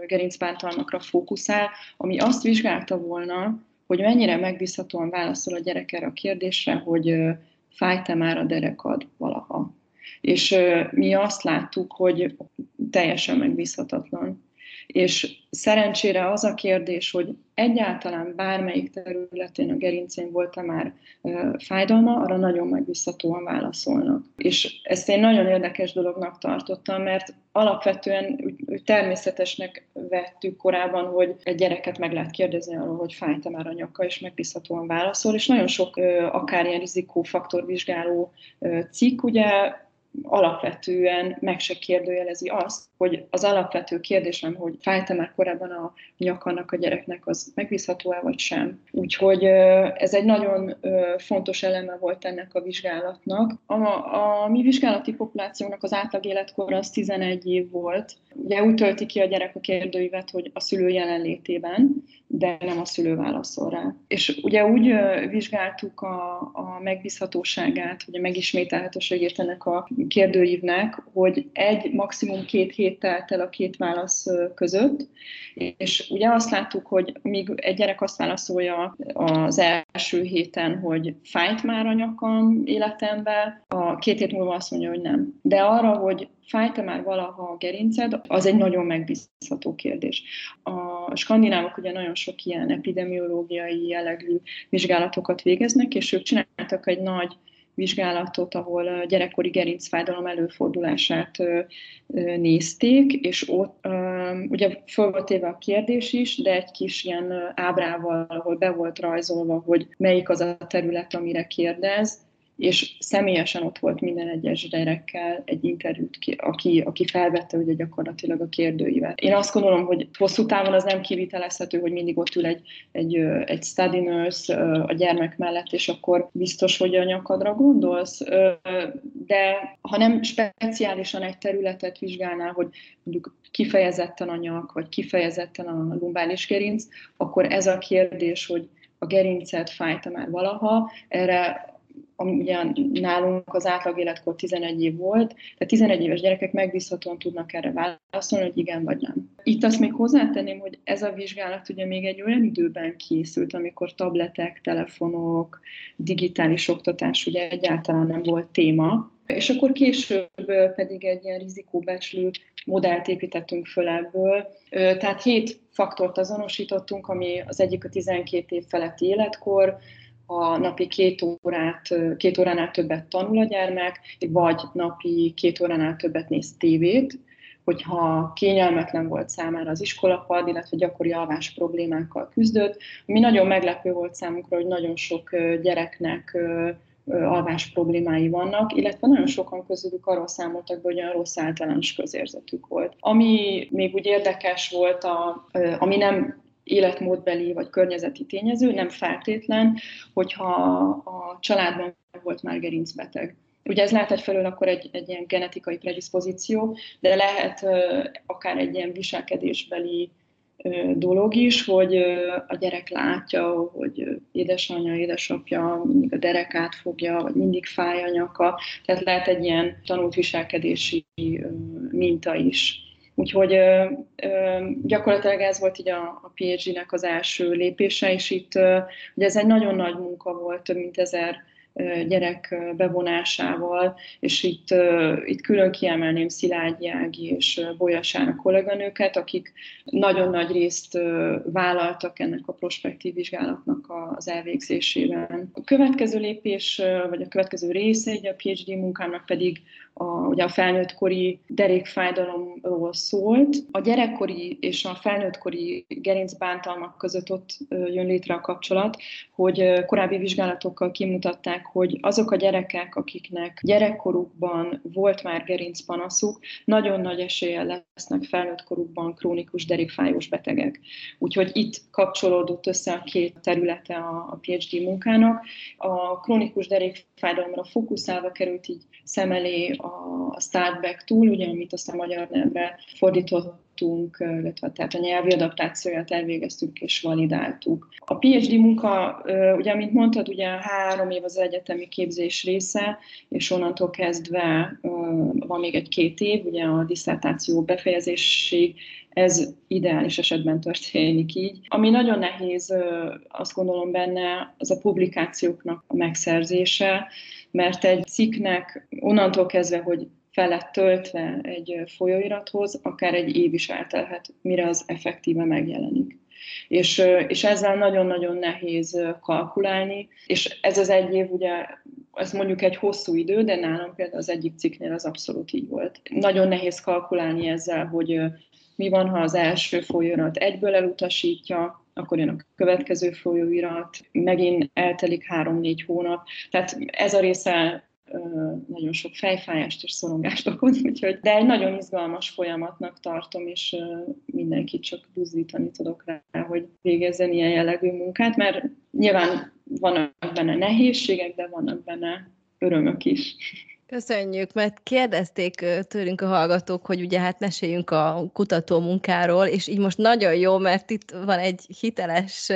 gerincbántalmakra fókuszál, ami azt vizsgálta volna, hogy mennyire megbízhatóan válaszol a gyerek erre a kérdésre, hogy fájt-e már a derekad valaha. És mi azt láttuk, hogy teljesen megbízhatatlan. És szerencsére az a kérdés, hogy egyáltalán bármelyik területén a gerincén volt-e már fájdalma, arra nagyon megbízhatóan válaszolnak. És ezt én nagyon érdekes dolognak tartottam, mert alapvetően úgy, természetesnek vettük korábban, hogy egy gyereket meg lehet kérdezni arról, hogy fájt-e már a nyaka, és megbízhatóan válaszol, és nagyon sok akár ilyen rizikófaktorvizsgáló cikk ugye alapvetően meg se kérdőjelezi azt, hogy az alapvető kérdésem, hogy fájt-e már korábban a nyakannak a gyereknek, az megbízható-e vagy sem. Úgyhogy ez egy nagyon fontos eleme volt ennek a vizsgálatnak. A, a mi vizsgálati populációnak az átlag életkor az 11 év volt. Ugye úgy tölti ki a gyerek a kérdőívet, hogy a szülő jelenlétében, de nem a szülő válaszol rá. És ugye úgy vizsgáltuk a, a megbízhatóságát, vagy a megismételhetőségét ennek a kérdőívnek, hogy egy, maximum két hét telt el a két válasz között, és ugye azt láttuk, hogy míg egy gyerek azt válaszolja az első héten, hogy fájt már a nyakam életembe, a két hét múlva azt mondja, hogy nem. De arra, hogy fájt-e már valaha a gerinced, az egy nagyon megbízható kérdés. A skandinávok ugye nagyon sok ilyen epidemiológiai jellegű vizsgálatokat végeznek, és ők csináltak egy nagy vizsgálatot, ahol gyerekkori gerincfájdalom előfordulását nézték, és ott ugye föl volt éve a kérdés is, de egy kis ilyen ábrával, ahol be volt rajzolva, hogy melyik az a terület, amire kérdez, és személyesen ott volt minden egyes gyerekkel egy interjút, aki, aki felvette ugye gyakorlatilag a kérdőívet. Én azt gondolom, hogy hosszú távon az nem kivitelezhető, hogy mindig ott ül egy, egy, egy study nurse a gyermek mellett, és akkor biztos, hogy a nyakadra gondolsz, de ha nem speciálisan egy területet vizsgálnál, hogy mondjuk kifejezetten a nyak, vagy kifejezetten a lumbális gerinc, akkor ez a kérdés, hogy a gerincet fájta már valaha, erre ami ugye nálunk az átlag életkor 11 év volt, tehát 11 éves gyerekek megbízhatóan tudnak erre válaszolni, hogy igen vagy nem. Itt azt még hozzátenném, hogy ez a vizsgálat ugye még egy olyan időben készült, amikor tabletek, telefonok, digitális oktatás ugye egyáltalán nem volt téma, és akkor később pedig egy ilyen rizikóbecslő modellt építettünk föl ebből. Tehát hét faktort azonosítottunk, ami az egyik a 12 év feletti életkor, a napi két, órát, két óránál többet tanul a gyermek, vagy napi két óránál többet néz tévét, hogyha kényelmetlen volt számára az iskolapad, illetve gyakori alvás problémákkal küzdött. Ami nagyon meglepő volt számunkra, hogy nagyon sok gyereknek alvás problémái vannak, illetve nagyon sokan közülük arról számoltak be, hogy olyan rossz általános közérzetük volt. Ami még úgy érdekes volt, a, ami nem életmódbeli vagy környezeti tényező, nem feltétlen, hogyha a családban volt már gerincbeteg. Ugye ez lehet egyfelől akkor egy, egy ilyen genetikai predispozíció, de lehet uh, akár egy ilyen viselkedésbeli dolog is, hogy a gyerek látja, hogy édesanyja, édesapja mindig a derekát fogja, vagy mindig fáj a nyaka, tehát lehet egy ilyen tanult viselkedési minta is. Úgyhogy ö, ö, gyakorlatilag ez volt így a, a PhD-nek az első lépése, és itt ö, ugye ez egy nagyon nagy munka volt, több mint ezer gyerek bevonásával, és itt, itt külön kiemelném Szilágyi Ági és Bolyasán kolléganőket, akik nagyon nagy részt vállaltak ennek a prospektív vizsgálatnak az elvégzésében. A következő lépés, vagy a következő része egy a PhD munkámnak pedig a, ugye a felnőttkori derékfájdalomról szólt. A gyerekkori és a felnőttkori gerincbántalmak között ott jön létre a kapcsolat, hogy korábbi vizsgálatokkal kimutatták, hogy azok a gyerekek, akiknek gyerekkorukban volt már gerincpanaszuk, nagyon nagy eséllyel lesznek felnőttkorukban krónikus derékfájós betegek. Úgyhogy itt kapcsolódott össze a két területe a, PhD munkának. A krónikus derékfájdalomra fókuszálva került így szem elé a Startback túl, ugye, amit aztán magyar nyelvre fordítottunk, illetve tehát a nyelvi adaptációját elvégeztük és validáltuk. A PhD munka, ugye, mint mondtad, ugye három év az egyetemi képzés része, és onnantól kezdve van még egy-két év, ugye a diszertáció befejezésig, ez ideális esetben történik így. Ami nagyon nehéz, azt gondolom benne, az a publikációknak a megszerzése, mert egy cikknek onnantól kezdve, hogy fel töltve egy folyóirathoz, akár egy év is eltelhet, mire az effektíve megjelenik. És, és ezzel nagyon-nagyon nehéz kalkulálni, és ez az egy év ugye, ez mondjuk egy hosszú idő, de nálam például az egyik cikknél az abszolút így volt. Nagyon nehéz kalkulálni ezzel, hogy mi van, ha az első folyóirat egyből elutasítja, akkor jön a következő folyóirat, megint eltelik három-négy hónap. Tehát ez a része nagyon sok fejfájást és szorongást okoz, úgyhogy, de egy nagyon izgalmas folyamatnak tartom, és mindenkit csak buzdítani tudok rá, hogy végezzen ilyen jellegű munkát, mert nyilván vannak benne nehézségek, de vannak benne örömök is. Köszönjük, mert kérdezték tőlünk a hallgatók, hogy ugye hát meséljünk a kutató munkáról, és így most nagyon jó, mert itt van egy hiteles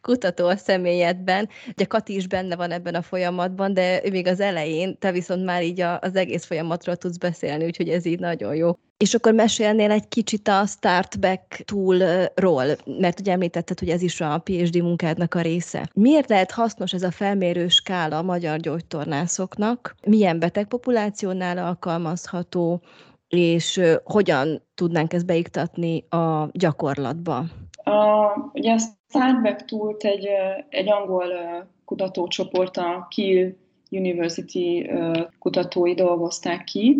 kutató a személyedben. Ugye Kati is benne van ebben a folyamatban, de ő még az elején, te viszont már így az egész folyamatról tudsz beszélni, úgyhogy ez így nagyon jó. És akkor mesélnél egy kicsit a Startback toolról, mert ugye említetted, hogy ez is a PhD munkádnak a része. Miért lehet hasznos ez a felmérő skála a magyar gyógytornászoknak? Milyen betegpopulációnál alkalmazható, és hogyan tudnánk ezt beiktatni a gyakorlatba? A, ugye a Startback tool egy, egy angol kutatócsoport a Kiel University kutatói dolgozták ki.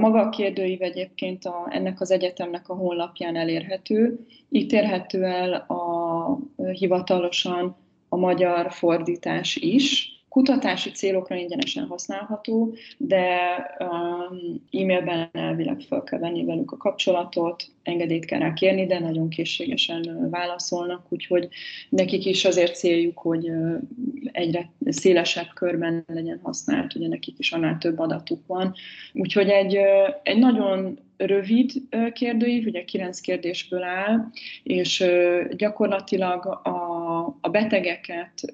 Maga a kérdőív egyébként a, ennek az egyetemnek a honlapján elérhető. Itt érhető el a hivatalosan a magyar fordítás is, kutatási célokra ingyenesen használható, de um, e-mailben elvileg fel kell venni velük a kapcsolatot, engedélyt kell rá kérni, de nagyon készségesen válaszolnak, úgyhogy nekik is azért céljuk, hogy egyre szélesebb körben legyen használt, ugye nekik is annál több adatuk van. Úgyhogy egy, egy nagyon rövid kérdőív, ugye kilenc kérdésből áll, és gyakorlatilag a, a betegeket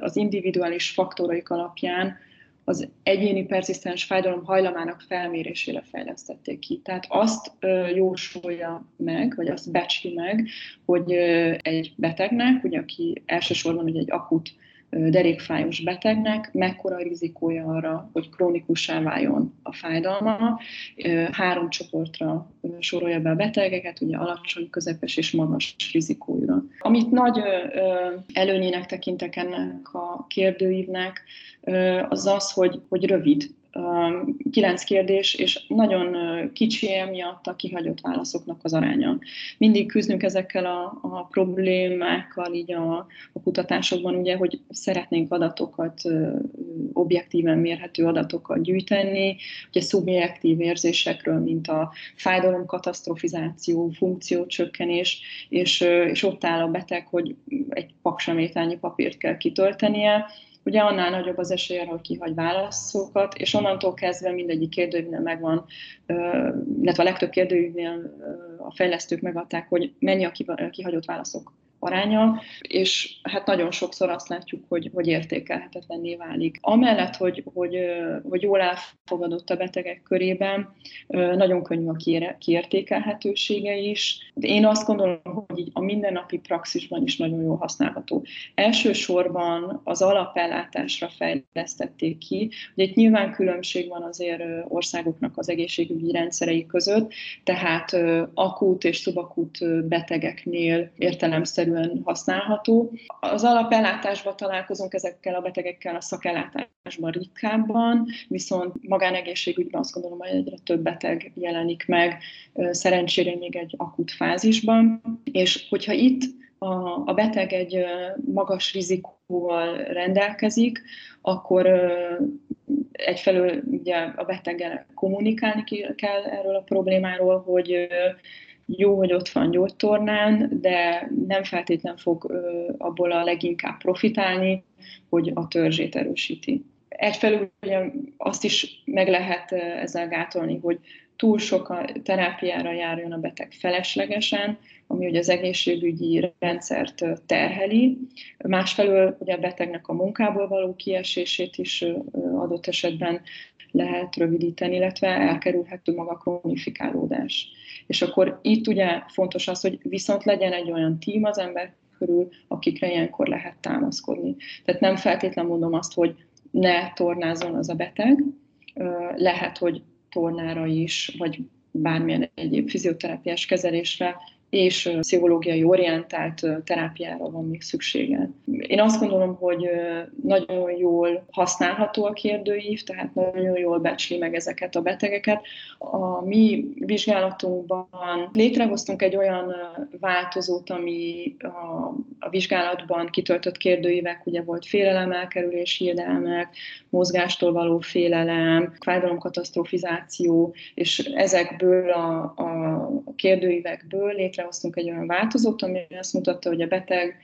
az individuális faktoraik alapján az egyéni perszisztens fájdalom hajlamának felmérésére fejlesztették ki. Tehát azt jósolja meg, vagy azt becsli meg, hogy egy betegnek, ugye, aki elsősorban ugye egy akut derékfájos betegnek mekkora rizikója arra, hogy krónikussá váljon a fájdalma. Három csoportra sorolja be a betegeket, ugye alacsony, közepes és magas rizikójúra. Amit nagy előnyének tekintek ennek a kérdőívnek, az az, hogy, hogy rövid kilenc kérdés, és nagyon kicsi emiatt a kihagyott válaszoknak az aránya. Mindig küzdünk ezekkel a, a problémákkal így a, a kutatásokban, ugye, hogy szeretnénk adatokat, objektíven mérhető adatokat gyűjteni, ugye szubjektív érzésekről, mint a fájdalom katastrofizáció, funkciócsökkenés, és, és ott áll a beteg, hogy egy paksamétányi papírt kell kitöltenie, ugye annál nagyobb az esélye, hogy kihagy válaszokat, és onnantól kezdve mindegyik kérdőívnél megvan, illetve a legtöbb kérdőívnél a fejlesztők megadták, hogy mennyi a kihagyott válaszok aránya, és hát nagyon sokszor azt látjuk, hogy, hogy értékelhetetlenné válik. Amellett, hogy, hogy, hogy jól elfogadott a betegek körében, nagyon könnyű a kiértékelhetősége is. De én azt gondolom, hogy a mindennapi praxisban is nagyon jól használható. Elsősorban az alapellátásra fejlesztették ki, hogy itt nyilván különbség van azért országoknak az egészségügyi rendszerei között, tehát akut és szubakut betegeknél értelemszerű egyszerűen használható. Az alapellátásban találkozunk ezekkel a betegekkel a szakellátásban ritkábban, viszont magánegészségügyben azt gondolom, hogy egyre több beteg jelenik meg, szerencsére még egy akut fázisban, és hogyha itt a, a beteg egy magas rizikóval rendelkezik, akkor egyfelől ugye a beteggel kommunikálni kell erről a problémáról, hogy jó, hogy ott van gyógytornán, de nem feltétlen fog abból a leginkább profitálni, hogy a törzsét erősíti. Egyfelől ugye azt is meg lehet ezzel gátolni, hogy túl sok a terápiára járjon a beteg feleslegesen, ami ugye az egészségügyi rendszert terheli. Másfelől ugye a betegnek a munkából való kiesését is adott esetben lehet rövidíteni, illetve elkerülhető maga a kronifikálódás. És akkor itt ugye fontos az, hogy viszont legyen egy olyan tím az ember körül, akikre ilyenkor lehet támaszkodni. Tehát nem feltétlenül mondom azt, hogy ne tornázon az a beteg, lehet, hogy tornára is, vagy bármilyen egyéb fizioterápiás kezelésre és pszichológiai orientált terápiára van még szüksége. Én azt gondolom, hogy nagyon jól használható a kérdőív, tehát nagyon jól becsli meg ezeket a betegeket. A mi vizsgálatunkban létrehoztunk egy olyan változót, ami a, vizsgálatban kitöltött kérdőívek, ugye volt félelem, elkerülés, hiedelmek, mozgástól való félelem, fájdalomkatasztrofizáció, és ezekből a, a kérdőívekből létre létrehoztunk egy olyan változót, ami azt mutatta, hogy a beteg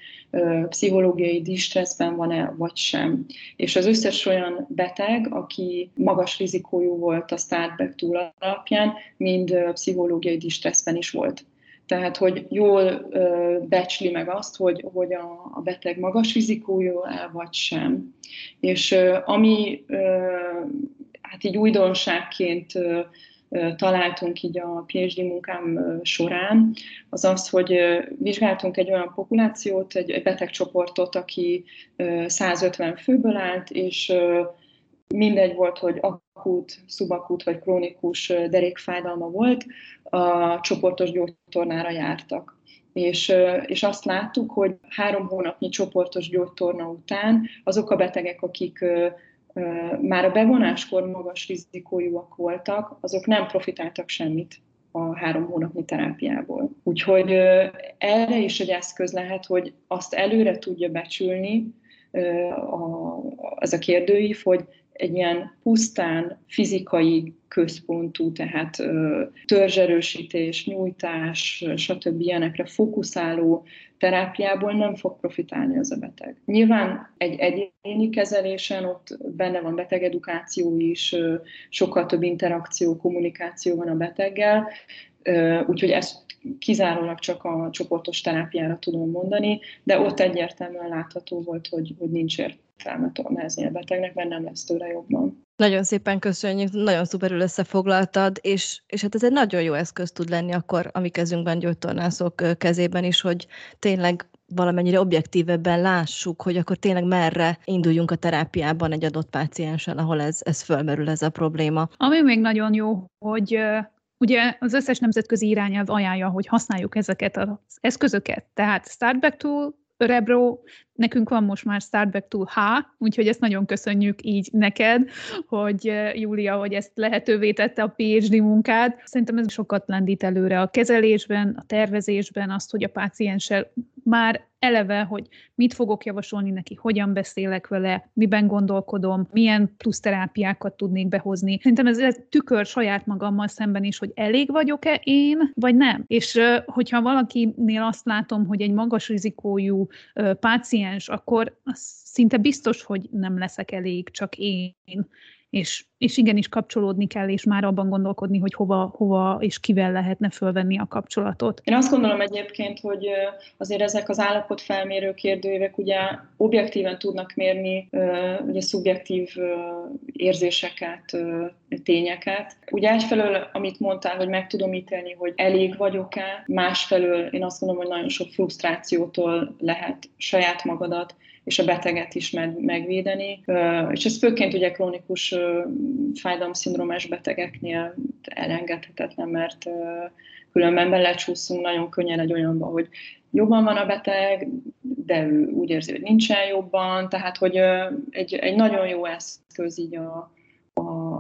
pszichológiai distresszben van-e, vagy sem. És az összes olyan beteg, aki magas rizikójú volt a Startback túl alapján, mind pszichológiai distresszben is volt. Tehát, hogy jól ö, becsli meg azt, hogy, hogy a, a beteg magas rizikójú el, vagy sem. És ami hát így újdonságként találtunk így a PhD munkám során, az az, hogy vizsgáltunk egy olyan populációt, egy betegcsoportot, aki 150 főből állt, és mindegy volt, hogy akut, szubakut vagy krónikus derékfájdalma volt, a csoportos gyógytornára jártak. És, és azt láttuk, hogy három hónapnyi csoportos gyógytorna után azok a betegek, akik már a bevonáskor magas rizikójúak voltak, azok nem profitáltak semmit a három hónapnyi terápiából. Úgyhogy erre is egy eszköz lehet, hogy azt előre tudja becsülni az a kérdőív, hogy egy ilyen pusztán fizikai központú, tehát törzserősítés, nyújtás, stb. ilyenekre fókuszáló terápiából nem fog profitálni az a beteg. Nyilván egy egyéni kezelésen ott benne van betegedukáció is, sokkal több interakció, kommunikáció van a beteggel, úgyhogy ezt kizárólag csak a csoportos terápiára tudom mondani, de ott egyértelműen látható volt, hogy, hogy nincs értelme tornázni a betegnek, mert nem lesz tőle jobban. Nagyon szépen köszönjük, nagyon szuperül összefoglaltad, és, és hát ez egy nagyon jó eszköz tud lenni akkor a mi kezünkben, gyógytornászok kezében is, hogy tényleg valamennyire objektívebben lássuk, hogy akkor tényleg merre induljunk a terápiában egy adott páciensen, ahol ez, ez fölmerül ez a probléma. Ami még nagyon jó, hogy Ugye az összes nemzetközi irányelv ajánlja, hogy használjuk ezeket az eszközöket, tehát Start Back Tool, Rebro, nekünk van most már Startback Tool H, úgyhogy ezt nagyon köszönjük így neked, hogy Júlia, hogy ezt lehetővé tette a PhD munkád. Szerintem ez sokat lendít előre a kezelésben, a tervezésben, azt, hogy a pácienssel már eleve, hogy mit fogok javasolni neki, hogyan beszélek vele, miben gondolkodom, milyen plusz terápiákat tudnék behozni. Szerintem ez, ez tükör saját magammal szemben is, hogy elég vagyok-e én, vagy nem. És hogyha valakinél azt látom, hogy egy magas rizikójú páciens, akkor szinte biztos, hogy nem leszek elég csak én és, és igenis kapcsolódni kell, és már abban gondolkodni, hogy hova, hova és kivel lehetne fölvenni a kapcsolatot. Én azt gondolom egyébként, hogy azért ezek az állapotfelmérő kérdőívek ugye objektíven tudnak mérni ugye szubjektív érzéseket, tényeket. Ugye egyfelől, amit mondtál, hogy meg tudom ítélni, hogy elég vagyok-e, másfelől én azt gondolom, hogy nagyon sok frusztrációtól lehet saját magadat és a beteget is meg, megvédeni. És ez főként ugye krónikus fájdalomszindrómás betegeknél elengedhetetlen, mert különben belecsúszunk nagyon könnyen egy olyanba, hogy jobban van a beteg, de ő úgy érzi, hogy nincsen jobban, tehát hogy egy, egy nagyon jó eszköz így a, a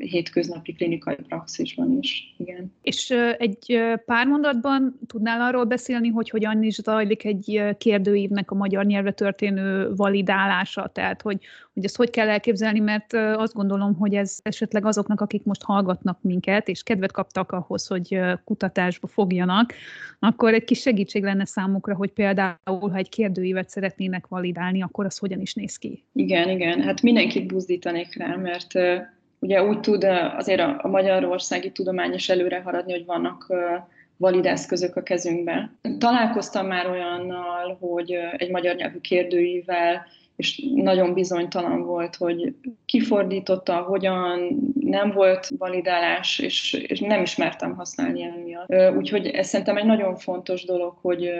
hétköznapi klinikai praxisban is. Igen. És egy pár mondatban tudnál arról beszélni, hogy hogyan is zajlik egy kérdőívnek a magyar nyelvre történő validálása, tehát hogy, hogy ezt hogy kell elképzelni, mert azt gondolom, hogy ez esetleg azoknak, akik most hallgatnak minket, és kedvet kaptak ahhoz, hogy kutatásba fogjanak, akkor egy kis segítség lenne számukra, hogy például, ha egy kérdőívet szeretnének validálni, akkor az hogyan is néz ki? Igen, igen, hát mindenkit buzdítanék rá, mert ugye úgy tud azért a, magyarországi tudomány is előre haradni, hogy vannak valid eszközök a kezünkben. Találkoztam már olyannal, hogy egy magyar nyelvű kérdőivel, és nagyon bizonytalan volt, hogy kifordította, hogyan, nem volt validálás, és, és nem ismertem használni emiatt. Úgyhogy ez szerintem egy nagyon fontos dolog, hogy,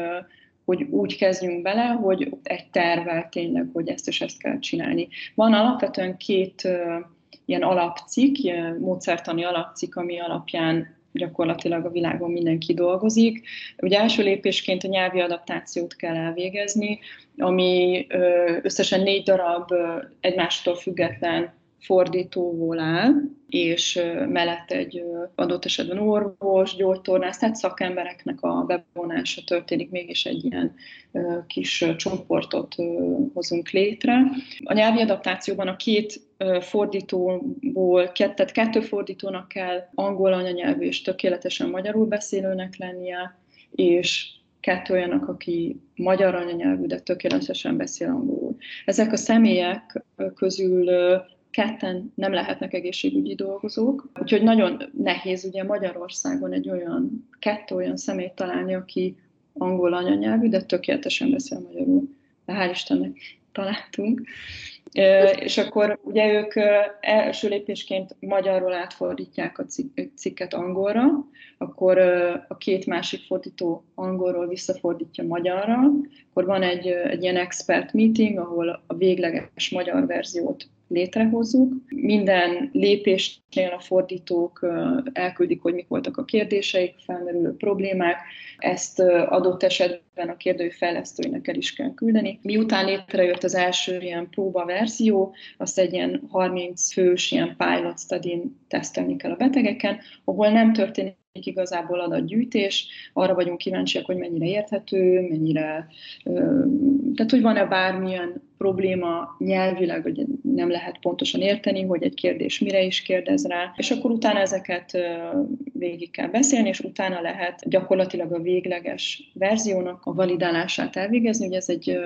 hogy úgy kezdjünk bele, hogy egy tervel tényleg, hogy ezt és ezt kell csinálni. Van alapvetően két ilyen alapcikk, ilyen módszertani alapcikk, ami alapján gyakorlatilag a világon mindenki dolgozik. Ugye első lépésként a nyelvi adaptációt kell elvégezni, ami összesen négy darab egymástól független fordítóból áll, és mellett egy adott esetben orvos, gyógytornász, tehát szakembereknek a bevonása történik, mégis egy ilyen kis csoportot hozunk létre. A nyelvi adaptációban a két fordítóból, tehát kettő fordítónak kell angol anyanyelvű és tökéletesen magyarul beszélőnek lennie, és kettő olyanak, aki magyar anyanyelvű, de tökéletesen beszél angolul. Ezek a személyek közül ketten nem lehetnek egészségügyi dolgozók, úgyhogy nagyon nehéz ugye Magyarországon egy olyan, kettő olyan személyt találni, aki angol anyanyelvű, de tökéletesen beszél magyarul. De hál' Istennek találtunk. És akkor ugye ők első lépésként magyarról átfordítják a cikket angolra, akkor a két másik fordító angolról visszafordítja magyarra, akkor van egy, egy ilyen expert meeting, ahol a végleges magyar verziót létrehozzuk. Minden lépésnél a fordítók elküldik, hogy mik voltak a kérdéseik, felmerülő problémák, ezt adott esetben a kérdői fejlesztőinek el is kell küldeni. Miután létrejött az első ilyen próba verzió, azt egy ilyen 30 fős ilyen pilot study tesztelni kell a betegeken, ahol nem történik igazából adatgyűjtés, arra vagyunk kíváncsiak, hogy mennyire érthető, mennyire, tehát hogy van-e bármilyen probléma nyelvileg, hogy nem lehet pontosan érteni, hogy egy kérdés mire is kérdez rá, és akkor utána ezeket végig kell beszélni, és utána lehet gyakorlatilag a végleges verziónak a validálását elvégezni, hogy ez egy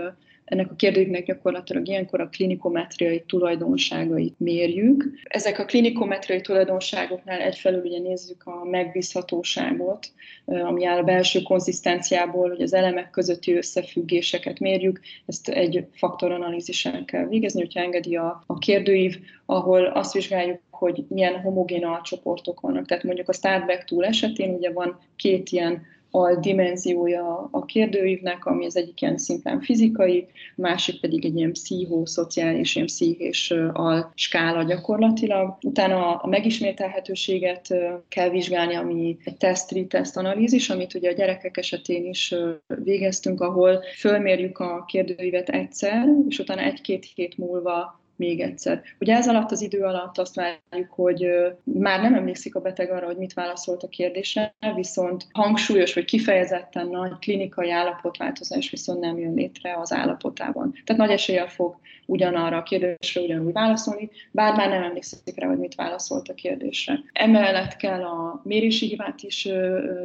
ennek a kérdőknek gyakorlatilag ilyenkor a klinikometriai tulajdonságait mérjük. Ezek a klinikometriai tulajdonságoknál egyfelől ugye nézzük a megbízhatóságot, ami áll a belső konzisztenciából, hogy az elemek közötti összefüggéseket mérjük, ezt egy faktoranalízisen kell végezni, hogyha engedi a, a kérdőív, ahol azt vizsgáljuk, hogy milyen homogén alcsoportok vannak. Tehát mondjuk a Startback túl esetén ugye van két ilyen a dimenziója a kérdőívnek, ami az egyik ilyen szimplán fizikai, a másik pedig egy ilyen pszichoszociális, ilyen pszichés al skála gyakorlatilag. Utána a megismételhetőséget kell vizsgálni, ami egy teszt-retest analízis, amit ugye a gyerekek esetén is végeztünk, ahol fölmérjük a kérdőívet egyszer, és utána egy-két hét múlva még egyszer. Ugye ez alatt az idő alatt azt várjuk, hogy már nem emlékszik a beteg arra, hogy mit válaszolt a kérdésre, viszont hangsúlyos vagy kifejezetten nagy klinikai állapotváltozás viszont nem jön létre az állapotában. Tehát nagy eséllyel fog ugyanarra a kérdésre ugyanúgy válaszolni, bár már nem emlékszik rá, hogy mit válaszolt a kérdésre. Emellett kell a mérési hibát is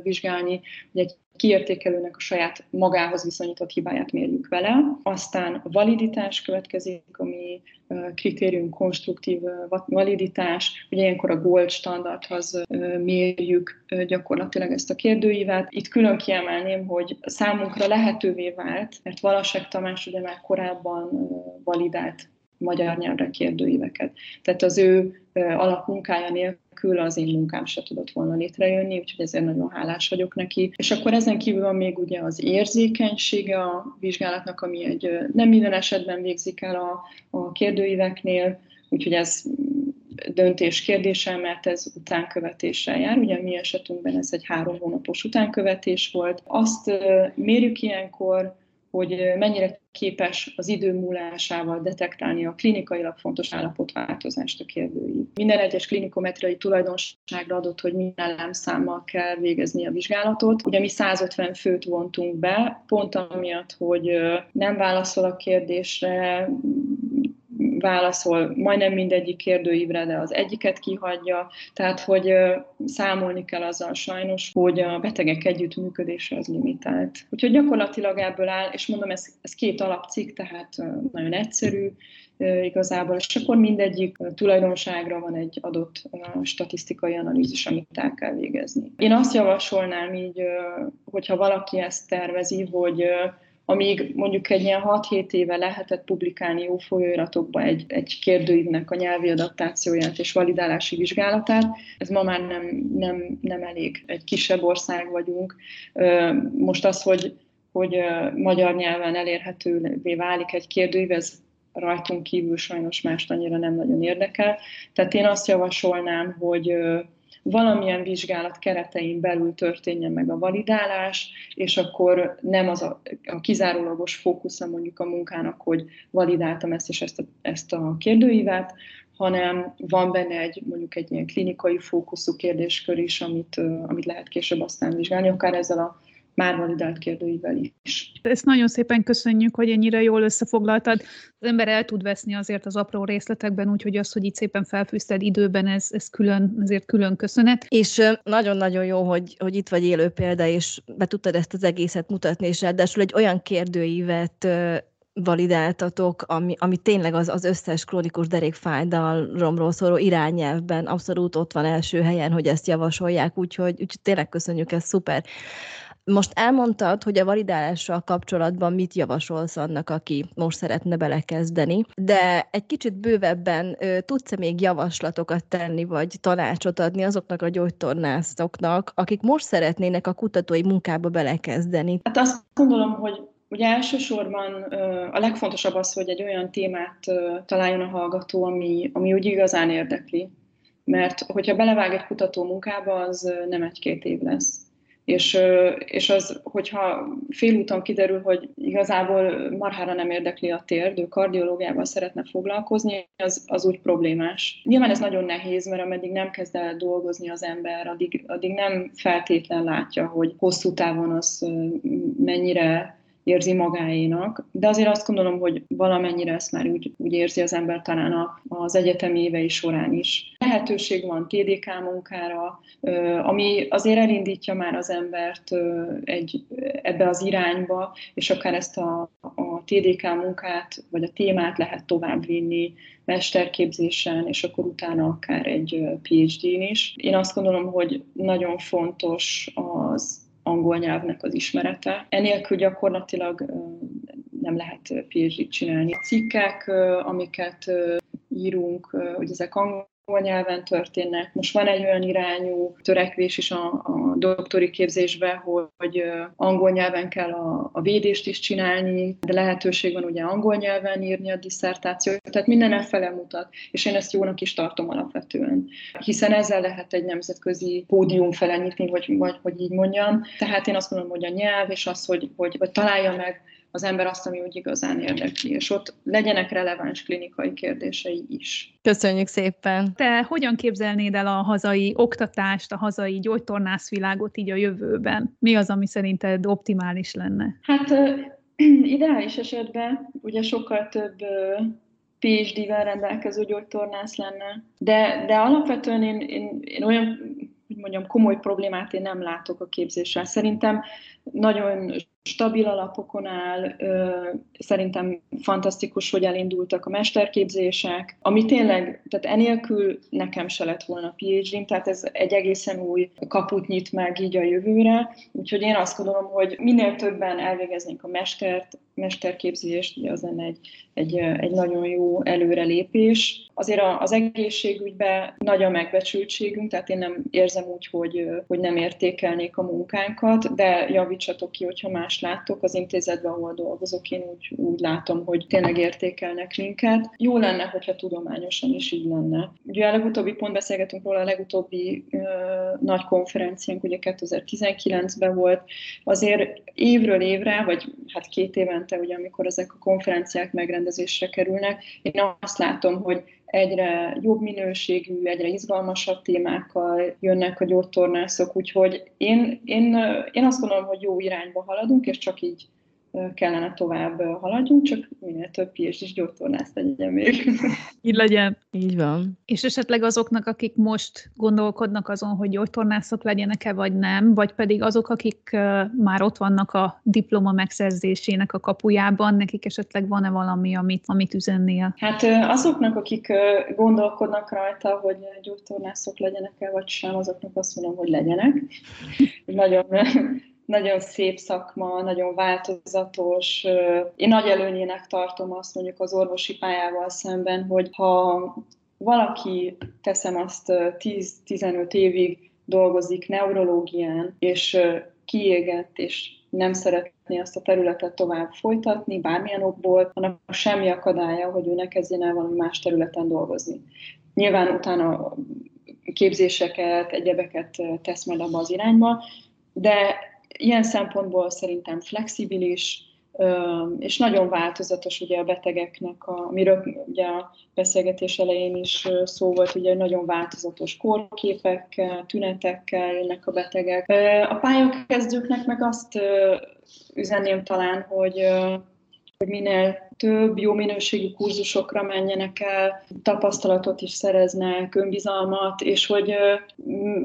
vizsgálni, hogy egy kiértékelőnek a saját magához viszonyított hibáját mérjük vele. Aztán validitás következik, ami kritérium konstruktív validitás, ugye ilyenkor a gold standardhoz mérjük gyakorlatilag ezt a kérdőívet. Itt külön kiemelném, hogy számunkra lehetővé vált, mert Valasek Tamás ugye már korábban validált magyar nyelvre kérdőíveket. Tehát az ő alapmunkája nélkül az én munkám se tudott volna létrejönni, úgyhogy ezért nagyon hálás vagyok neki. És akkor ezen kívül van még ugye az érzékenysége a vizsgálatnak, ami egy nem minden esetben végzik el a, a kérdőíveknél, úgyhogy ez döntés kérdése, mert ez utánkövetéssel jár. Ugye mi esetünkben ez egy három hónapos utánkövetés volt. Azt mérjük ilyenkor, hogy mennyire képes az idő múlásával detektálni a klinikailag fontos állapotváltozást a kérdői. Minden egyes klinikometriai tulajdonságra adott, hogy milyen elemszámmal kell végezni a vizsgálatot. Ugye mi 150 főt vontunk be, pont amiatt, hogy nem válaszol a kérdésre, válaszol majdnem mindegyik kérdőívre, de az egyiket kihagyja, tehát hogy számolni kell azzal sajnos, hogy a betegek együttműködése az limitált. Úgyhogy gyakorlatilag ebből áll, és mondom, ez, ez két alapcikk, tehát nagyon egyszerű, igazából, és akkor mindegyik tulajdonságra van egy adott statisztikai analízis, amit el kell végezni. Én azt javasolnám így, hogyha valaki ezt tervezi, hogy amíg mondjuk egy ilyen 6-7 éve lehetett publikálni jó folyóiratokba egy, egy kérdőívnek a nyelvi adaptációját és validálási vizsgálatát, ez ma már nem, nem, nem elég. Egy kisebb ország vagyunk. Most az, hogy, hogy magyar nyelven elérhetővé válik egy kérdőív, ez rajtunk kívül sajnos mást annyira nem nagyon érdekel. Tehát én azt javasolnám, hogy valamilyen vizsgálat keretein belül történjen meg a validálás, és akkor nem az a, a kizárólagos fókusza mondjuk a munkának, hogy validáltam ezt és ezt a, ezt a kérdőívet, hanem van benne egy mondjuk egy ilyen klinikai fókuszú kérdéskör is, amit, amit lehet később aztán vizsgálni, akár ezzel a már validált kérdőivel is. Ezt nagyon szépen köszönjük, hogy ennyire jól összefoglaltad. Az ember el tud veszni azért az apró részletekben, úgyhogy az, hogy itt szépen felfűzted időben, ez, ez külön, ezért külön köszönet. És nagyon-nagyon jó, hogy, hogy itt vagy élő példa, és be tudtad ezt az egészet mutatni, és ráadásul egy olyan kérdőívet validáltatok, ami, ami tényleg az, az összes krónikus derékfájdalomról szóló irányelvben abszolút ott van első helyen, hogy ezt javasolják, úgyhogy, úgyhogy tényleg köszönjük, ez szuper. Most elmondtad, hogy a validálással kapcsolatban mit javasolsz annak, aki most szeretne belekezdeni, de egy kicsit bővebben tudsz-e még javaslatokat tenni, vagy tanácsot adni azoknak a gyógytornászoknak, akik most szeretnének a kutatói munkába belekezdeni? Hát azt gondolom, hogy Ugye elsősorban a legfontosabb az, hogy egy olyan témát találjon a hallgató, ami, ami úgy igazán érdekli. Mert hogyha belevág egy kutató munkába, az nem egy-két év lesz. És, és az, hogyha félúton kiderül, hogy igazából marhára nem érdekli a térd, ő kardiológiával szeretne foglalkozni, az, az úgy problémás. Nyilván ez nagyon nehéz, mert ameddig nem kezd el dolgozni az ember, addig, addig nem feltétlen látja, hogy hosszú távon az mennyire érzi magáénak, de azért azt gondolom, hogy valamennyire ezt már úgy, úgy érzi az ember talán a, az egyetemi évei során is. Lehetőség van TDK munkára, ami azért elindítja már az embert egy, ebbe az irányba, és akár ezt a, a TDK munkát, vagy a témát lehet továbbvinni mesterképzésen, és akkor utána akár egy PhD-n is. Én azt gondolom, hogy nagyon fontos az angol nyelvnek az ismerete. Enélkül gyakorlatilag nem lehet PhD-t csinálni. A cikkek, amiket írunk, hogy ezek angol nyelven történnek. Most van egy olyan irányú törekvés is a, a doktori képzésbe, hogy angol nyelven kell a, a védést is csinálni, de lehetőség van ugye angol nyelven írni a diszertációt, tehát minden e mutat, és én ezt jónak is tartom alapvetően. Hiszen ezzel lehet egy nemzetközi pódium felenyitni, vagy, vagy hogy így mondjam. Tehát én azt mondom, hogy a nyelv és az, hogy, hogy, hogy találja meg az ember azt, ami úgy igazán érdekli, és ott legyenek releváns klinikai kérdései is. Köszönjük szépen! Te hogyan képzelnéd el a hazai oktatást, a hazai gyógytornászvilágot így a jövőben? Mi az, ami szerinted optimális lenne? Hát *clears throat* ideális esetben ugye sokkal több PhD-vel rendelkező gyógytornász lenne, de, de alapvetően én, én, én olyan hogy mondjam, komoly problémát én nem látok a képzéssel. Szerintem nagyon stabil alapokon áll, szerintem fantasztikus, hogy elindultak a mesterképzések, ami tényleg, tehát enélkül nekem se lett volna phd tehát ez egy egészen új kaput nyit meg így a jövőre, úgyhogy én azt gondolom, hogy minél többen elvégeznénk a mestert, mesterképzést, ugye az lenne egy, egy, egy nagyon jó előrelépés. Azért az egészségügyben nagy a megbecsültségünk, tehát én nem érzem úgy, hogy, hogy nem értékelnék a munkánkat, de javítsatok ki, hogyha más látok az intézetben, ahol dolgozok, én úgy, úgy látom, hogy tényleg értékelnek minket. Jó lenne, hogyha tudományosan is így lenne. Ugye a legutóbbi pont beszélgetünk róla, a legutóbbi ö, nagy konferenciánk ugye 2019-ben volt, azért évről évre, vagy hát két évente, ugye amikor ezek a konferenciák megrendezésre kerülnek, én azt látom, hogy egyre jobb minőségű, egyre izgalmasabb témákkal jönnek a gyógytornászok, úgyhogy én, én, én azt gondolom, hogy jó irányba haladunk, és csak így kellene tovább haladjunk, csak minél több piés is gyógytornász legyen még. *laughs* Így legyen. Így van. És esetleg azoknak, akik most gondolkodnak azon, hogy gyógytornászok legyenek-e, vagy nem, vagy pedig azok, akik már ott vannak a diploma megszerzésének a kapujában, nekik esetleg van-e valami, amit, amit üzennél? Hát azoknak, akik gondolkodnak rajta, hogy gyógytornászok legyenek-e, vagy sem, azoknak azt mondom, hogy legyenek. Nagyon nagyon szép szakma, nagyon változatos. Én nagy előnyének tartom azt mondjuk az orvosi pályával szemben, hogy ha valaki, teszem azt 10-15 évig dolgozik neurológián, és kiégett, és nem szeretné azt a területet tovább folytatni, bármilyen okból, annak semmi akadálya, hogy ő ne kezdjen el valami más területen dolgozni. Nyilván utána képzéseket, egyebeket tesz majd abba az irányba, de ilyen szempontból szerintem flexibilis, és nagyon változatos ugye a betegeknek, a, amiről ugye a beszélgetés elején is szó volt, ugye nagyon változatos korképekkel, tünetekkel jönnek a betegek. A pályakezdőknek meg azt üzenném talán, hogy hogy minél több jó minőségű kurzusokra menjenek el, tapasztalatot is szereznek, önbizalmat, és hogy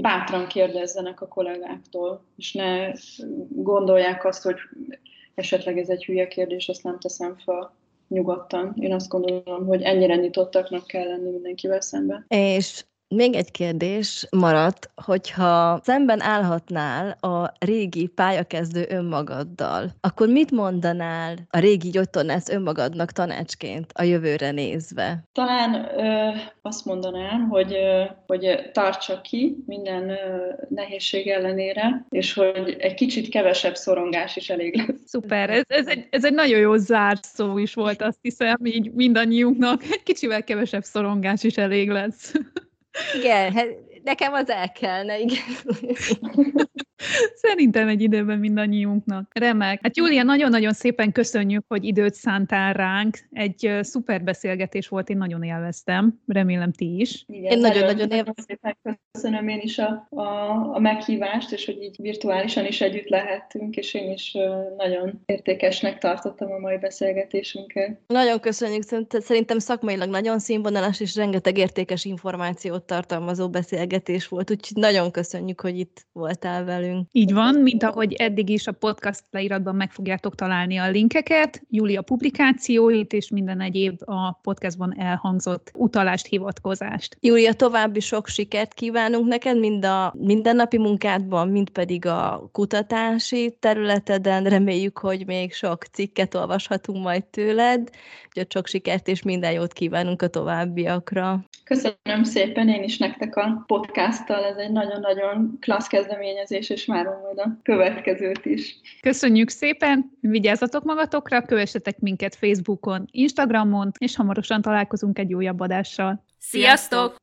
bátran kérdezzenek a kollégáktól, és ne gondolják azt, hogy esetleg ez egy hülye kérdés, azt nem teszem fel nyugodtan. Én azt gondolom, hogy ennyire nyitottaknak kell lenni mindenkivel szemben. És Még egy kérdés maradt, hogyha szemben állhatnál a régi pályakezdő önmagaddal, akkor mit mondanál a régi gyógytornász önmagadnak tanácsként a jövőre nézve? Talán ö, azt mondanám, hogy, ö, hogy tartsa ki minden ö, nehézség ellenére, és hogy egy kicsit kevesebb szorongás is elég lesz. Szuper, ez, ez, egy, ez egy nagyon jó zárszó is volt, azt hiszem, így mindannyiunknak. Egy kicsivel kevesebb szorongás is elég lesz. Igen, hát nekem az el kellene, igen. *laughs* Szerintem egy időben mindannyiunknak. Remek. Hát Júlia, nagyon-nagyon szépen köszönjük, hogy időt szántál ránk. Egy szuper beszélgetés volt, én nagyon élveztem. Remélem ti is. Igen, Én nagyon-nagyon nagyon élveztem. szépen köszönöm én is a, a, a meghívást, és hogy így virtuálisan is együtt lehettünk, és én is nagyon értékesnek tartottam a mai beszélgetésünket. Nagyon köszönjük, szerint- szerintem szakmailag nagyon színvonalas, és rengeteg értékes információt tartalmazó beszélgetés volt, úgyhogy nagyon köszönjük, hogy itt voltál velünk. Így van, mint ahogy eddig is a podcast leíratban meg fogjátok találni a linkeket, Júlia publikációit és minden egyéb a podcastban elhangzott utalást, hivatkozást. Júlia, további sok sikert kívánunk neked, mind a mindennapi munkádban, mind pedig a kutatási területeden. Reméljük, hogy még sok cikket olvashatunk majd tőled, úgyhogy sok sikert és minden jót kívánunk a továbbiakra. Köszönöm szépen én is nektek a podcasttal, ez egy nagyon-nagyon klassz kezdeményezés, és várom majd a következőt is. Köszönjük szépen, vigyázzatok magatokra, kövessetek minket Facebookon, Instagramon, és hamarosan találkozunk egy újabb adással. Sziasztok!